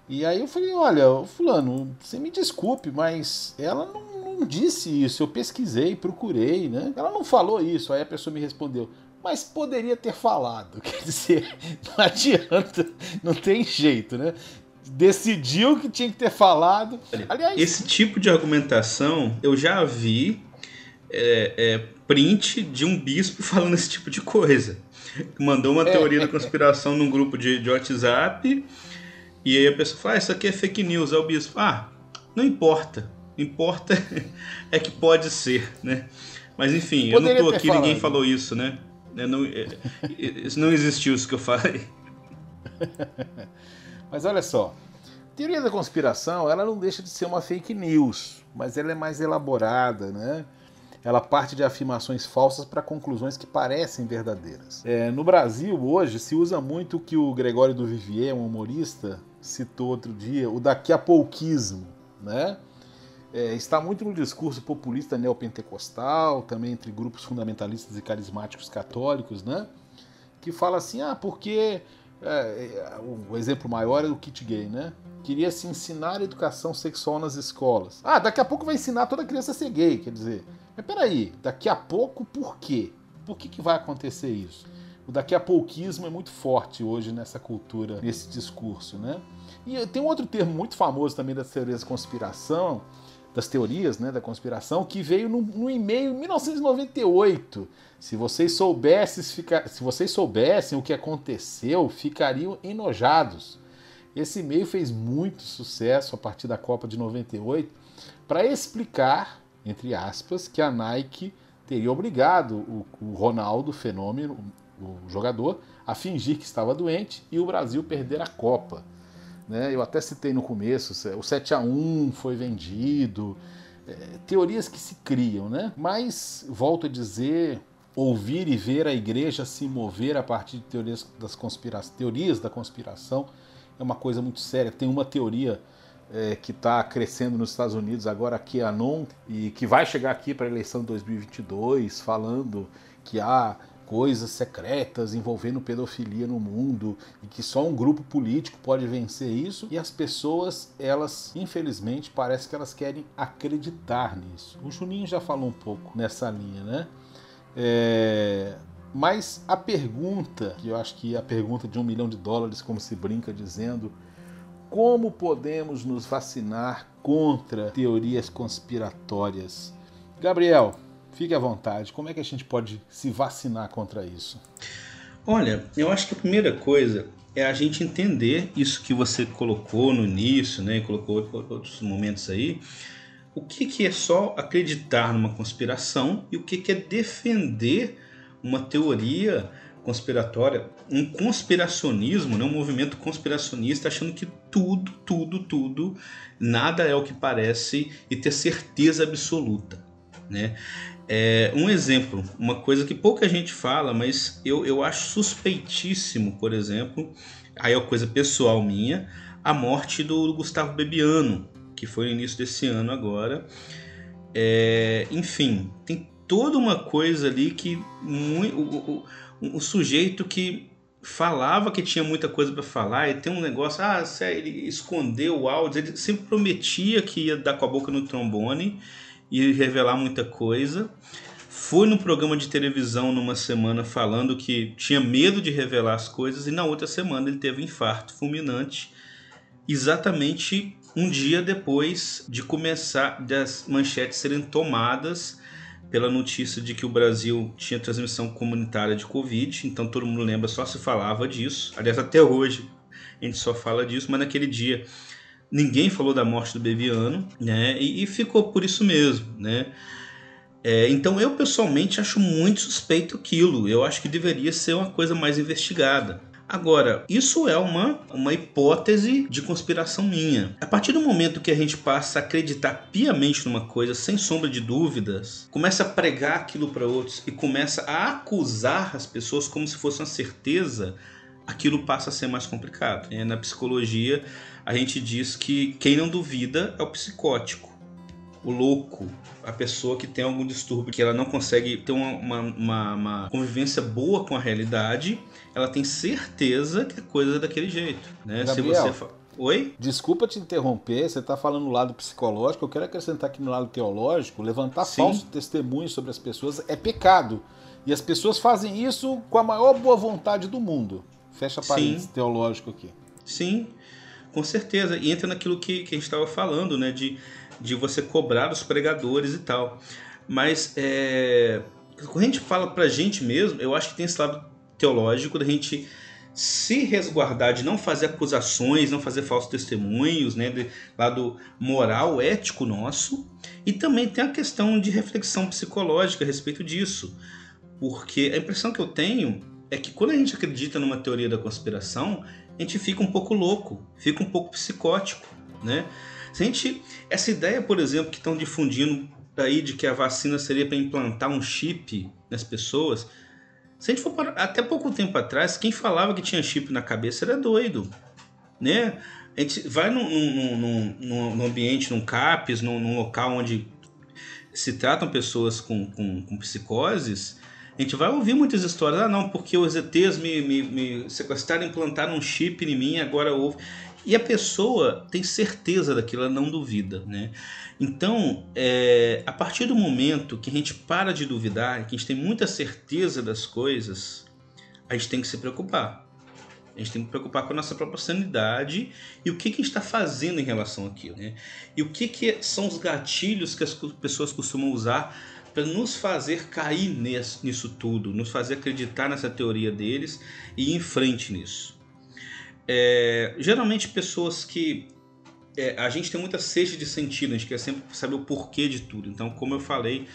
E aí eu falei, olha, fulano, você me desculpe, mas ela não, não disse isso, eu pesquisei, procurei, né? Ela não falou isso, aí a pessoa me respondeu, mas poderia ter falado. Quer dizer, não adianta, não tem jeito, né? Decidiu que tinha que ter falado. Aliás, esse tipo de argumentação eu já vi é, é, print de um bispo falando esse tipo de coisa. Mandou uma é. teoria da conspiração num grupo de, de WhatsApp e aí a pessoa fala: ah, Isso aqui é fake news. É o bispo: Ah, não importa. Importa é que pode ser, né? Mas enfim, Poderia eu não tô aqui, falado. ninguém falou isso, né? Não, é, não existiu isso que eu falei. Mas olha só, teoria da conspiração, ela não deixa de ser uma fake news, mas ela é mais elaborada, né? Ela parte de afirmações falsas para conclusões que parecem verdadeiras. É, no Brasil, hoje, se usa muito o que o Gregório do Vivier, um humorista, citou outro dia, o daqui a pouquismo, né? É, está muito no discurso populista neopentecostal, também entre grupos fundamentalistas e carismáticos católicos, né? Que fala assim, ah, porque é, é, o exemplo maior é o kit gay, né? Queria se ensinar educação sexual nas escolas. Ah, daqui a pouco vai ensinar toda criança a ser gay, quer dizer. Mas peraí, daqui a pouco por quê? Por que, que vai acontecer isso? O daqui a pouquismo é muito forte hoje nessa cultura, nesse discurso, né? E tem um outro termo muito famoso também das teorias da conspiração, das teorias né, da conspiração, que veio no, no e-mail em 1998. Se vocês, soubessem, fica, se vocês soubessem o que aconteceu, ficariam enojados. Esse e-mail fez muito sucesso a partir da Copa de 98 para explicar, entre aspas, que a Nike teria obrigado o, o Ronaldo, fenômeno, o jogador, a fingir que estava doente e o Brasil perder a Copa. Né? Eu até citei no começo, o 7 a 1 foi vendido, é, teorias que se criam, né? Mas, volto a dizer, ouvir e ver a igreja se mover a partir de teorias, das teorias da conspiração é uma coisa muito séria. Tem uma teoria é, que está crescendo nos Estados Unidos agora, que é a NON, e que vai chegar aqui para a eleição de 2022, falando que há coisas secretas envolvendo pedofilia no mundo e que só um grupo político pode vencer isso e as pessoas elas infelizmente parece que elas querem acreditar nisso. O Juninho já falou um pouco nessa linha né? É... mas a pergunta que eu acho que é a pergunta de um milhão de dólares como se brinca dizendo como podemos nos vacinar contra teorias conspiratórias? Gabriel Fique à vontade. Como é que a gente pode se vacinar contra isso? Olha, eu acho que a primeira coisa é a gente entender isso que você colocou no início, né? Colocou outros momentos aí. O que, que é só acreditar numa conspiração e o que, que é defender uma teoria conspiratória, um conspiracionismo, né? um movimento conspiracionista achando que tudo, tudo, tudo, nada é o que parece e ter certeza absoluta. Né? É, um exemplo, uma coisa que pouca gente fala, mas eu, eu acho suspeitíssimo, por exemplo, aí é uma coisa pessoal minha, a morte do Gustavo Bebiano, que foi no início desse ano agora. É, enfim, tem toda uma coisa ali que muito, o, o, o, sujeito que falava que tinha muita coisa para falar e tem um negócio, ah, ele escondeu o áudio, ele sempre prometia que ia dar com a boca no trombone e revelar muita coisa. Foi no programa de televisão numa semana falando que tinha medo de revelar as coisas e na outra semana ele teve um infarto fulminante, exatamente um dia depois de começar das manchetes serem tomadas pela notícia de que o Brasil tinha transmissão comunitária de Covid, então todo mundo lembra, só se falava disso. Aliás, até hoje a gente só fala disso, mas naquele dia ninguém falou da morte do Beviano, né? E, e ficou por isso mesmo, né? É, então eu pessoalmente acho muito suspeito aquilo. Eu acho que deveria ser uma coisa mais investigada. Agora, isso é uma, uma hipótese de conspiração minha. A partir do momento que a gente passa a acreditar piamente numa coisa, sem sombra de dúvidas, começa a pregar aquilo para outros e começa a acusar as pessoas como se fosse uma certeza, aquilo passa a ser mais complicado. É, na psicologia, a gente diz que quem não duvida é o psicótico, o louco, a pessoa que tem algum distúrbio, que ela não consegue ter uma, uma, uma, uma convivência boa com a realidade, ela tem certeza que a coisa é daquele jeito. Né? Gabriel, Se você fa... Oi? Desculpa te interromper, você está falando no lado psicológico, eu quero acrescentar aqui no lado teológico, levantar Sim. falsos testemunhos sobre as pessoas é pecado. E as pessoas fazem isso com a maior boa vontade do mundo. Fecha parênteses teológico aqui. Sim. Com certeza, e entra naquilo que, que a gente estava falando, né? De, de você cobrar os pregadores e tal. Mas é, quando a gente fala pra gente mesmo, eu acho que tem esse lado teológico da gente se resguardar de não fazer acusações, não fazer falsos testemunhos, né, de lado moral, ético nosso, e também tem a questão de reflexão psicológica a respeito disso, porque a impressão que eu tenho é que quando a gente acredita numa teoria da conspiração, a gente fica um pouco louco, fica um pouco psicótico, né? Se a gente, essa ideia, por exemplo, que estão difundindo aí de que a vacina seria para implantar um chip nas pessoas, se a gente for para, até pouco tempo atrás, quem falava que tinha chip na cabeça era doido, né? A gente vai num, num, num, num ambiente, num CAPES, num, local onde se tratam pessoas com, com, com, psicoses, a gente vai ouvir muitas histórias. Ah, não, porque os ETs me, me, me sequestraram, implantaram um chip em mim, agora houve. E a pessoa tem certeza daquilo, ela não duvida, né? Então, é, a partir do momento que a gente para de duvidar, que a gente tem muita certeza das coisas, a gente tem que se preocupar. A gente tem que preocupar com a nossa própria sanidade e o que, que a gente está fazendo em relação àquilo. Né? E o que, que são os gatilhos que as pessoas costumam usar para nos fazer cair nisso tudo, nos fazer acreditar nessa teoria deles e ir em frente nisso. É, geralmente pessoas que é, a gente tem muita sede de sentido, a gente quer sempre saber o porquê de tudo. Então, como eu falei,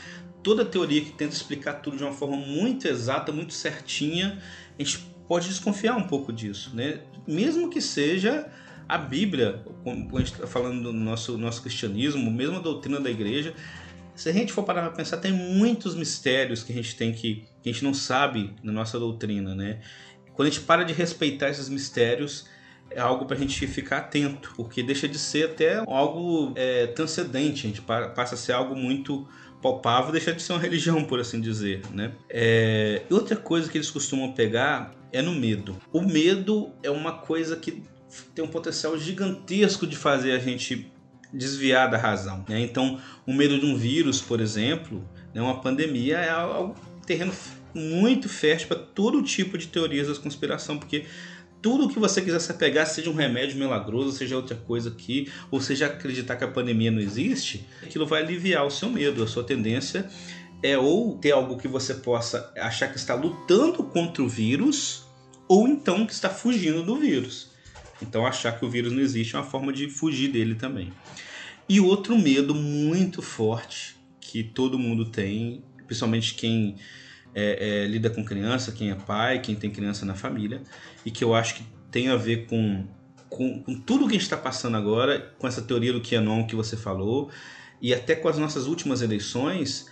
toda teoria que tenta explicar tudo de uma forma muito exata, muito certinha, a gente pode desconfiar um pouco disso, né? Mesmo que seja a Bíblia, como a gente está falando do nosso, nosso cristianismo, mesmo a doutrina da igreja, se a gente for parar para pensar, tem muitos mistérios que a gente tem que, que a gente não sabe na nossa doutrina, né? Quando a gente para de respeitar esses mistérios, é algo para a gente ficar atento, porque deixa de ser até algo é, transcendente, a gente passa a ser algo muito palpável, deixa de ser uma religião, por assim dizer, né? É, outra coisa que eles costumam pegar é no medo. O medo é uma coisa que tem um potencial gigantesco de fazer a gente desviar da razão. Né? Então, o medo de um vírus, por exemplo, né, uma pandemia é algo terreno muito fértil para todo tipo de teorias da conspiração, porque tudo que você quiser se pegar, seja um remédio milagroso, seja outra coisa aqui, ou seja acreditar que a pandemia não existe, aquilo vai aliviar o seu medo, a sua tendência é ou ter algo que você possa achar que está lutando contra o vírus, ou então que está fugindo do vírus. Então achar que o vírus não existe é uma forma de fugir dele também. E outro medo muito forte que todo mundo tem, principalmente quem é, é, lida com criança, quem é pai, quem tem criança na família, e que eu acho que tem a ver com, com, com tudo que a gente está passando agora, com essa teoria do QAnon que você falou, e até com as nossas últimas eleições,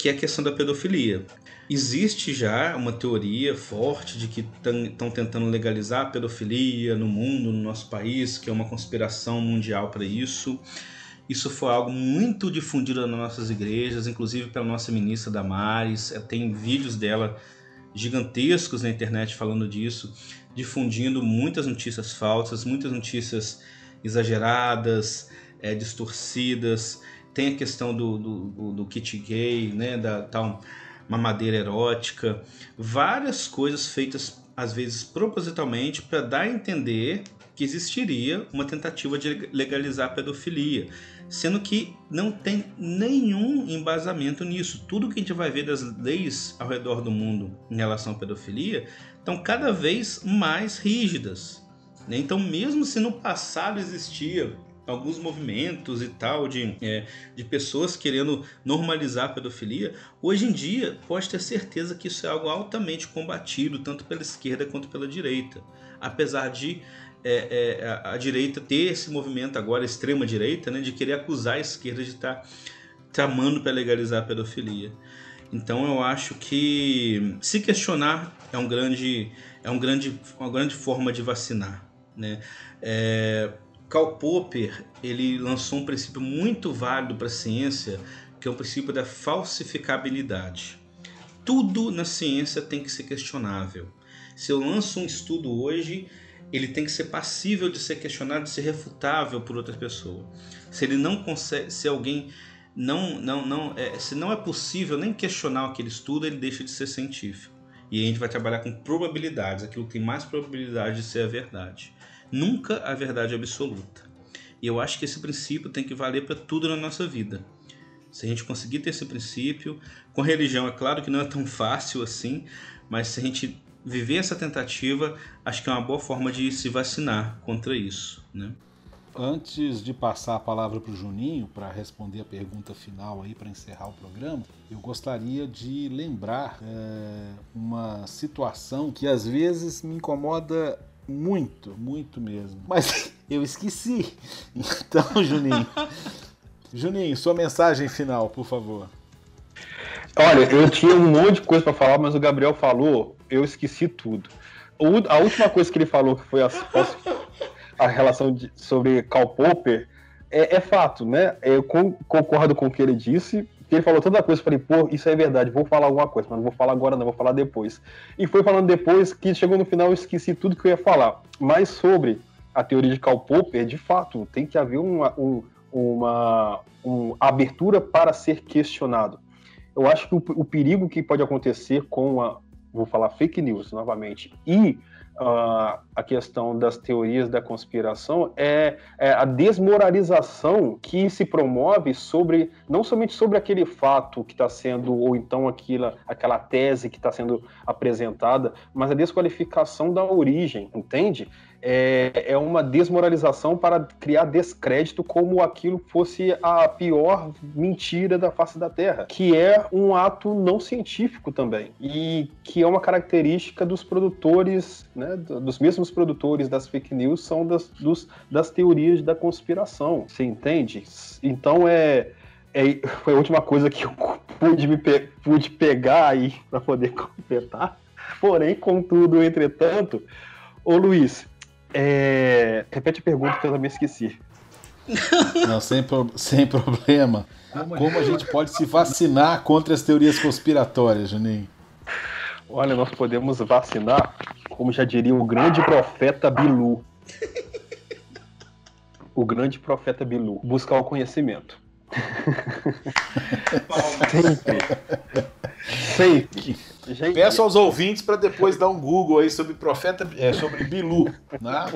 que é a questão da pedofilia. Existe já uma teoria forte de que estão tentando legalizar a pedofilia no mundo, no nosso país, que é uma conspiração mundial para isso. Isso foi algo muito difundido nas nossas igrejas, inclusive pela nossa ministra Damares. É, tem vídeos dela gigantescos na internet falando disso, difundindo muitas notícias falsas, muitas notícias exageradas, é, distorcidas. Tem a questão do, do, do, do kit gay, né, da tal mamadeira erótica, várias coisas feitas às vezes propositalmente para dar a entender que existiria uma tentativa de legalizar a pedofilia sendo que não tem nenhum embasamento nisso. Tudo que a gente vai ver das leis ao redor do mundo em relação à pedofilia estão cada vez mais rígidas. Né? Então, mesmo se no passado existia alguns movimentos e tal de, é, de pessoas querendo normalizar a pedofilia, hoje em dia pode ter certeza que isso é algo altamente combatido, tanto pela esquerda quanto pela direita. Apesar de é, é, a, a, direita ter esse movimento agora, extrema direita, né, de querer acusar a esquerda de estar tá tramando para legalizar a pedofilia. Então eu acho que se questionar é um grande é um grande uma grande forma de vacinar, né? É, Karl Popper ele lançou um princípio muito válido para a ciência, que é o princípio da falsificabilidade. Tudo na ciência tem que ser questionável. Se eu lanço um estudo hoje, ele tem que ser passível de ser questionado, de ser refutável por outra pessoa. Se ele não consegue, se alguém não, não, não, é, se não é possível nem questionar aquele estudo, ele deixa de ser científico. E a gente vai trabalhar com probabilidades, aquilo que tem mais probabilidade de ser a verdade. Nunca a verdade absoluta. E eu acho que esse princípio tem que valer para tudo na nossa vida. Se a gente conseguir ter esse princípio, com religião é claro que não é tão fácil assim, mas se a gente viver essa tentativa, acho que é uma boa forma de se vacinar contra isso, né? Antes de passar a palavra para o Juninho para responder a pergunta final aí para encerrar o programa, eu gostaria de lembrar é, uma situação que às vezes me incomoda muito, muito mesmo. Mas eu esqueci. Então, Juninho, Juninho, sua mensagem final, por favor. Olha, eu tinha um monte de coisa para falar, mas o Gabriel falou, eu esqueci tudo. A última coisa que ele falou, que foi a, a relação de, sobre Karl Popper, é, é, fato, né? Eu concordo com o que ele disse, que ele falou tanta coisa, eu falei, pô, isso é verdade, vou falar alguma coisa, mas não vou falar agora não, vou falar depois. E foi falando depois que chegou no final eu esqueci tudo que eu ia falar. Mas sobre a teoria de Karl Popper, de fato, tem que haver uma, um, uma, uma abertura para ser questionado. Eu acho que o, o perigo que pode acontecer com a, vou falar fake news novamente, e uh, a questão das teorias da conspiração é, é, a desmoralização que se promove sobre, não somente sobre aquele fato que está sendo, ou então aquilo, aquela tese que está sendo apresentada, mas a desqualificação da origem, entende? É, é uma desmoralização para criar descrédito como aquilo fosse a pior mentira da face da Terra, que é um ato não científico também e que é uma característica dos produtores, né, dos mesmos produtores das fake news são das, dos, das teorias da conspiração, você entende? Então é, é, foi a última coisa que eu pude, me pe pude pegar aí para poder completar. Porém, contudo, entretanto, ô Luiz, é... Repete a pergunta que eu também esqueci. Não, sem, pro... sem problema. Como a gente pode se vacinar contra as teorias conspiratórias, Juninho? Olha, nós podemos vacinar, como já diria o grande profeta Bilu. O grande profeta Bilu. Buscar o conhecimento. Sempre. Sempre. Gente... Peço aos ouvintes para depois dar um Google aí sobre profeta, é, sobre Bilu, né?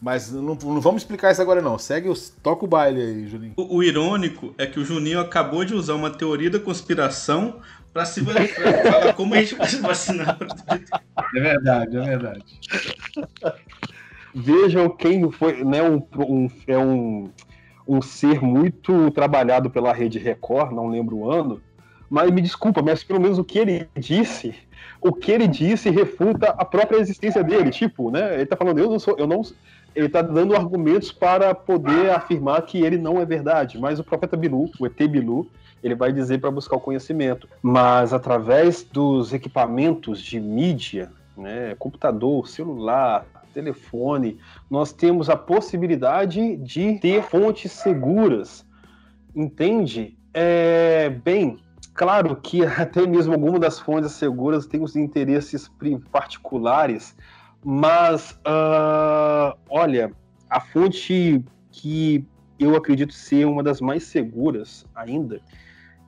Mas não, não, vamos explicar isso agora não. Segue, os, toca o baile aí, Juninho. O, o, irônico é que o Juninho acabou de usar uma teoria da conspiração para se falar como a gente vai se vacinar. É verdade, é verdade. Vejam quem foi, né, um, um, é um, um ser muito trabalhado pela Rede Record, não lembro o ano, mas me desculpa, mas pelo menos o que ele disse, o que ele disse refuta a própria existência dele. Tipo, né? Ele tá falando, eu não sou, eu não. Ele tá dando argumentos para poder afirmar que ele não é verdade. Mas o profeta Bilu, o ET Bilu, ele vai dizer para buscar o conhecimento. Mas através dos equipamentos de mídia, né, computador, celular, telefone, nós temos a possibilidade de ter fontes seguras. Entende? É, bem, Claro que até mesmo alguma das fontes seguras tem os interesses particulares, mas uh, olha, a fonte que eu acredito ser uma das mais seguras ainda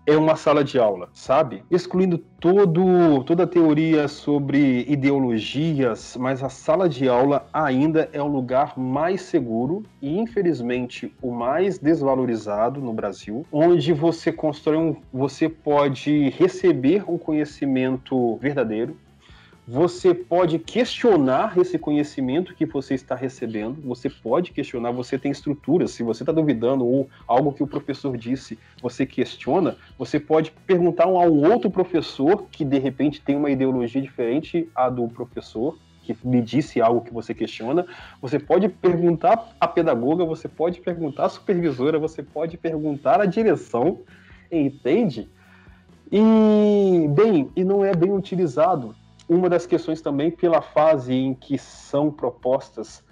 é uma sala de aula, sabe? Excluindo todo, toda a teoria sobre ideologias, mas a sala de aula ainda é o lugar mais seguro e, infelizmente, o mais desvalorizado no Brasil, onde você constrói um, você pode receber um conhecimento verdadeiro, você pode questionar esse conhecimento que você está recebendo, você pode questionar, você tem estruturas, se você está duvidando ou algo que o professor disse, você questiona, você pode perguntar a um outro professor que de repente tem uma ideologia diferente à do professor, que lhe disse algo que você questiona, você pode perguntar à pedagoga, você pode perguntar à supervisora, você pode perguntar à direção, entende? E, bem, e não é bem utilizado uma das questões também pela fase em que são propostas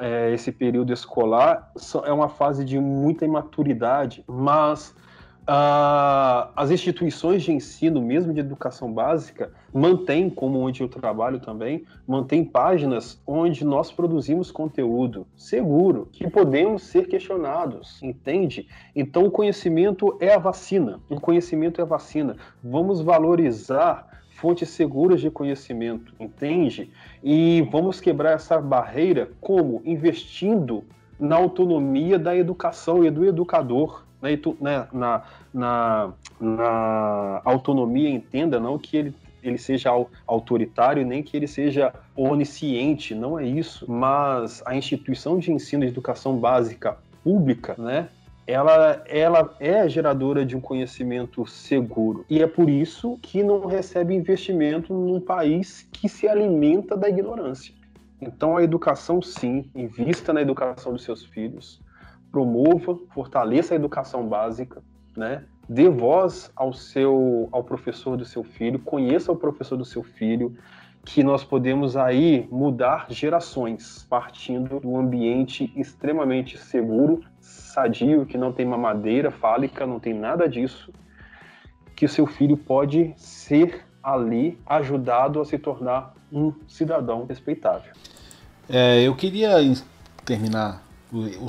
é, esse período escolar é uma fase de muita imaturidade, mas uh, as instituições de ensino, mesmo de educação básica, mantêm, como onde eu trabalho também, mantém páginas onde nós produzimos conteúdo seguro, que podemos ser questionados, entende? Então o conhecimento é a vacina, o conhecimento é a vacina. Vamos valorizar fontes seguras de conhecimento, entende? E vamos quebrar essa barreira como? Investindo na autonomia da educação e do educador, na, né, na, na, na autonomia, entenda, não que ele ele seja autoritário, nem que ele seja onisciente, não é isso. Mas a instituição de ensino de educação básica pública, né, ela, ela é geradora de um conhecimento seguro. E é por isso que não recebe investimento num país que se alimenta da ignorância. Então, a educação, sim, invista na educação dos seus filhos, promova, fortaleça a educação básica, né? dê voz ao seu ao professor do seu filho, conheça o professor do seu filho, que nós podemos aí mudar gerações partindo de um ambiente extremamente seguro, sadio, que não tem mamadeira fálica, não tem nada disso, que o seu filho pode ser ali ajudado a se tornar um cidadão respeitável. É, eu queria terminar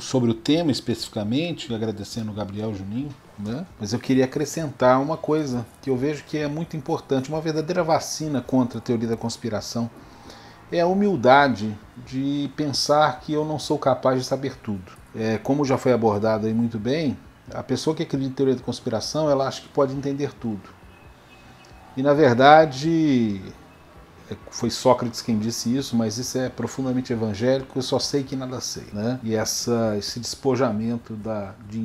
sobre o tema especificamente, agradecendo o Gabriel Juninho, né? mas eu queria acrescentar uma coisa que eu vejo que é muito importante, uma verdadeira vacina contra a teoria da conspiração é a humildade de pensar que eu não sou capaz de saber tudo. É, como já foi abordado aí muito bem, a pessoa que acredita em teoria da conspiração, ela acha que pode entender tudo. E na verdade, é, foi Sócrates quem disse isso, mas isso é profundamente evangélico, eu só sei que nada sei. Né? E essa, esse despojamento da, de,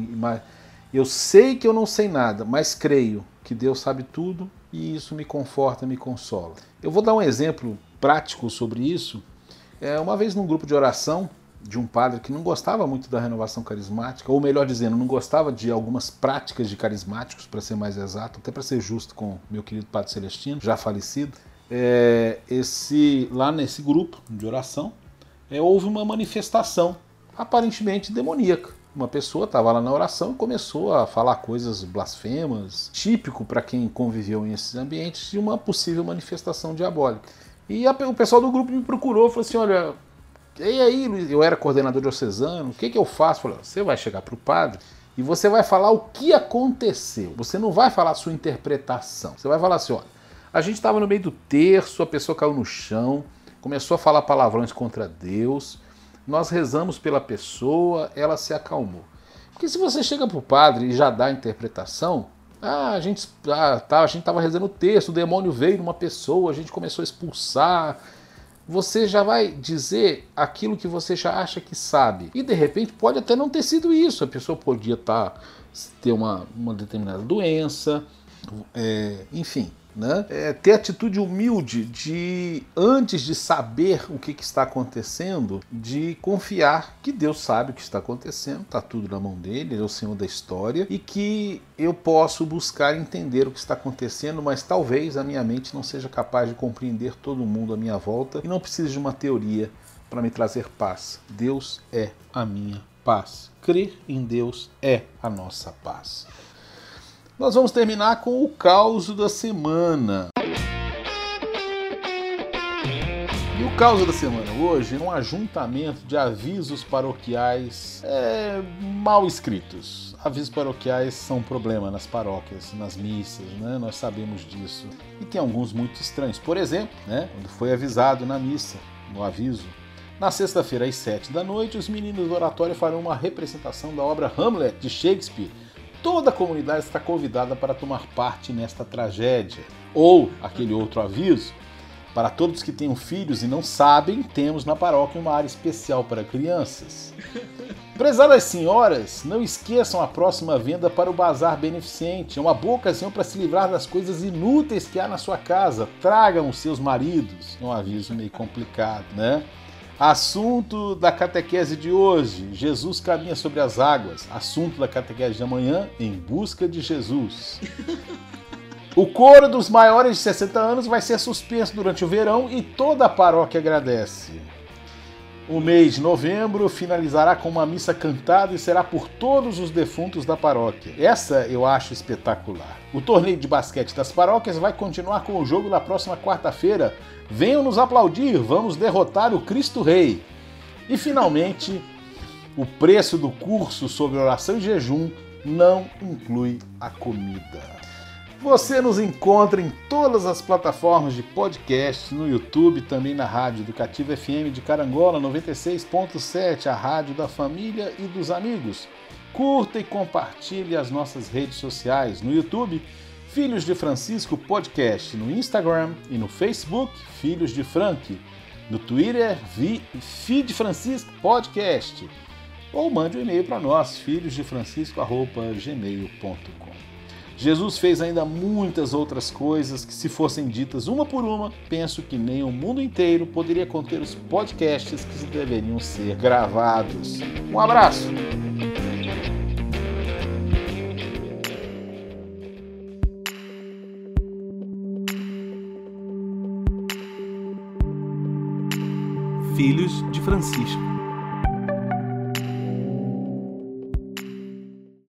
eu sei que eu não sei nada, mas creio que Deus sabe tudo e isso me conforta, me consola. Eu vou dar um exemplo prático sobre isso. É, uma vez num grupo de oração de um padre que não gostava muito da renovação carismática, ou melhor dizendo, não gostava de algumas práticas de carismáticos, para ser mais exato, até para ser justo com meu querido Padre Celestino, já falecido. É, esse lá nesse grupo de oração é, houve uma manifestação aparentemente demoníaca uma pessoa estava lá na oração e começou a falar coisas blasfemas, típico para quem conviveu em esses ambientes de uma possível manifestação diabólica. E a, o pessoal do grupo me procurou, falou assim: olha, e aí, Luiz? Eu era coordenador diocesano, o que, que eu faço? Falei, você vai chegar para o padre e você vai falar o que aconteceu. Você não vai falar a sua interpretação. Você vai falar assim: olha, a gente estava no meio do terço, a pessoa caiu no chão, começou a falar palavrões contra Deus nós rezamos pela pessoa, ela se acalmou. Porque se você chega para o padre e já dá a interpretação, ah, a gente ah, tá, estava rezando o texto, o demônio veio numa pessoa, a gente começou a expulsar. Você já vai dizer aquilo que você já acha que sabe. E de repente pode até não ter sido isso. A pessoa podia tá, ter uma, uma determinada doença, é, enfim né? É, ter atitude humilde de, antes de saber o que, que, está acontecendo, de confiar que Deus sabe o que está acontecendo, está tudo na mão dele, ele é o Senhor da história, e que eu posso buscar entender o que está acontecendo, mas talvez a minha mente não seja capaz de compreender todo mundo à minha volta e não precise de uma teoria para me trazer paz. Deus é a minha paz. Crer em Deus é a nossa paz. Nós vamos terminar com o caos da semana. E o caos da semana hoje é um ajuntamento de avisos paroquiais é, mal escritos. Avisos paroquiais são um problema nas paróquias, nas missas, né? nós sabemos disso. E tem alguns muito estranhos. Por exemplo, né? quando foi avisado na missa, no aviso, na sexta-feira às sete da noite, os meninos do oratório farão uma representação da obra Hamlet de Shakespeare toda a comunidade está convidada para tomar parte nesta tragédia. Ou aquele outro aviso: para todos que tenham filhos e não sabem, temos na paróquia uma área especial para crianças. Prezadas senhoras, não esqueçam a próxima venda para o Bazar Beneficente. É uma boa ocasião para se livrar das coisas inúteis que há na sua casa. Tragam os seus maridos. É um aviso meio complicado, né? Assunto da catequese de hoje: Jesus caminha sobre as águas. Assunto da catequese de amanhã: em busca de Jesus. O coro dos maiores de 60 anos vai ser suspenso durante o verão e toda a paróquia agradece. O mês de novembro finalizará com uma missa cantada e será por todos os defuntos da paróquia. Essa eu acho espetacular. O torneio de basquete das paróquias vai continuar com o jogo na próxima quarta-feira. Venham nos aplaudir, vamos derrotar o Cristo Rei. E finalmente, o preço do curso sobre oração e jejum não inclui a comida. Você nos encontra em todas as plataformas de podcast, no YouTube, também na Rádio Educativa FM de Carangola 96.7, a rádio da família e dos amigos. Curta e compartilhe as nossas redes sociais no YouTube, Filhos de Francisco Podcast, no Instagram e no Facebook, Filhos de Frank, no Twitter, Feed Francisco Podcast, ou mande um e-mail para nós, filhosdefrancisco.gmail.com. Jesus fez ainda muitas outras coisas que, se fossem ditas uma por uma, penso que nem o mundo inteiro poderia conter os podcasts que deveriam ser gravados. Um abraço! Filhos de Francisco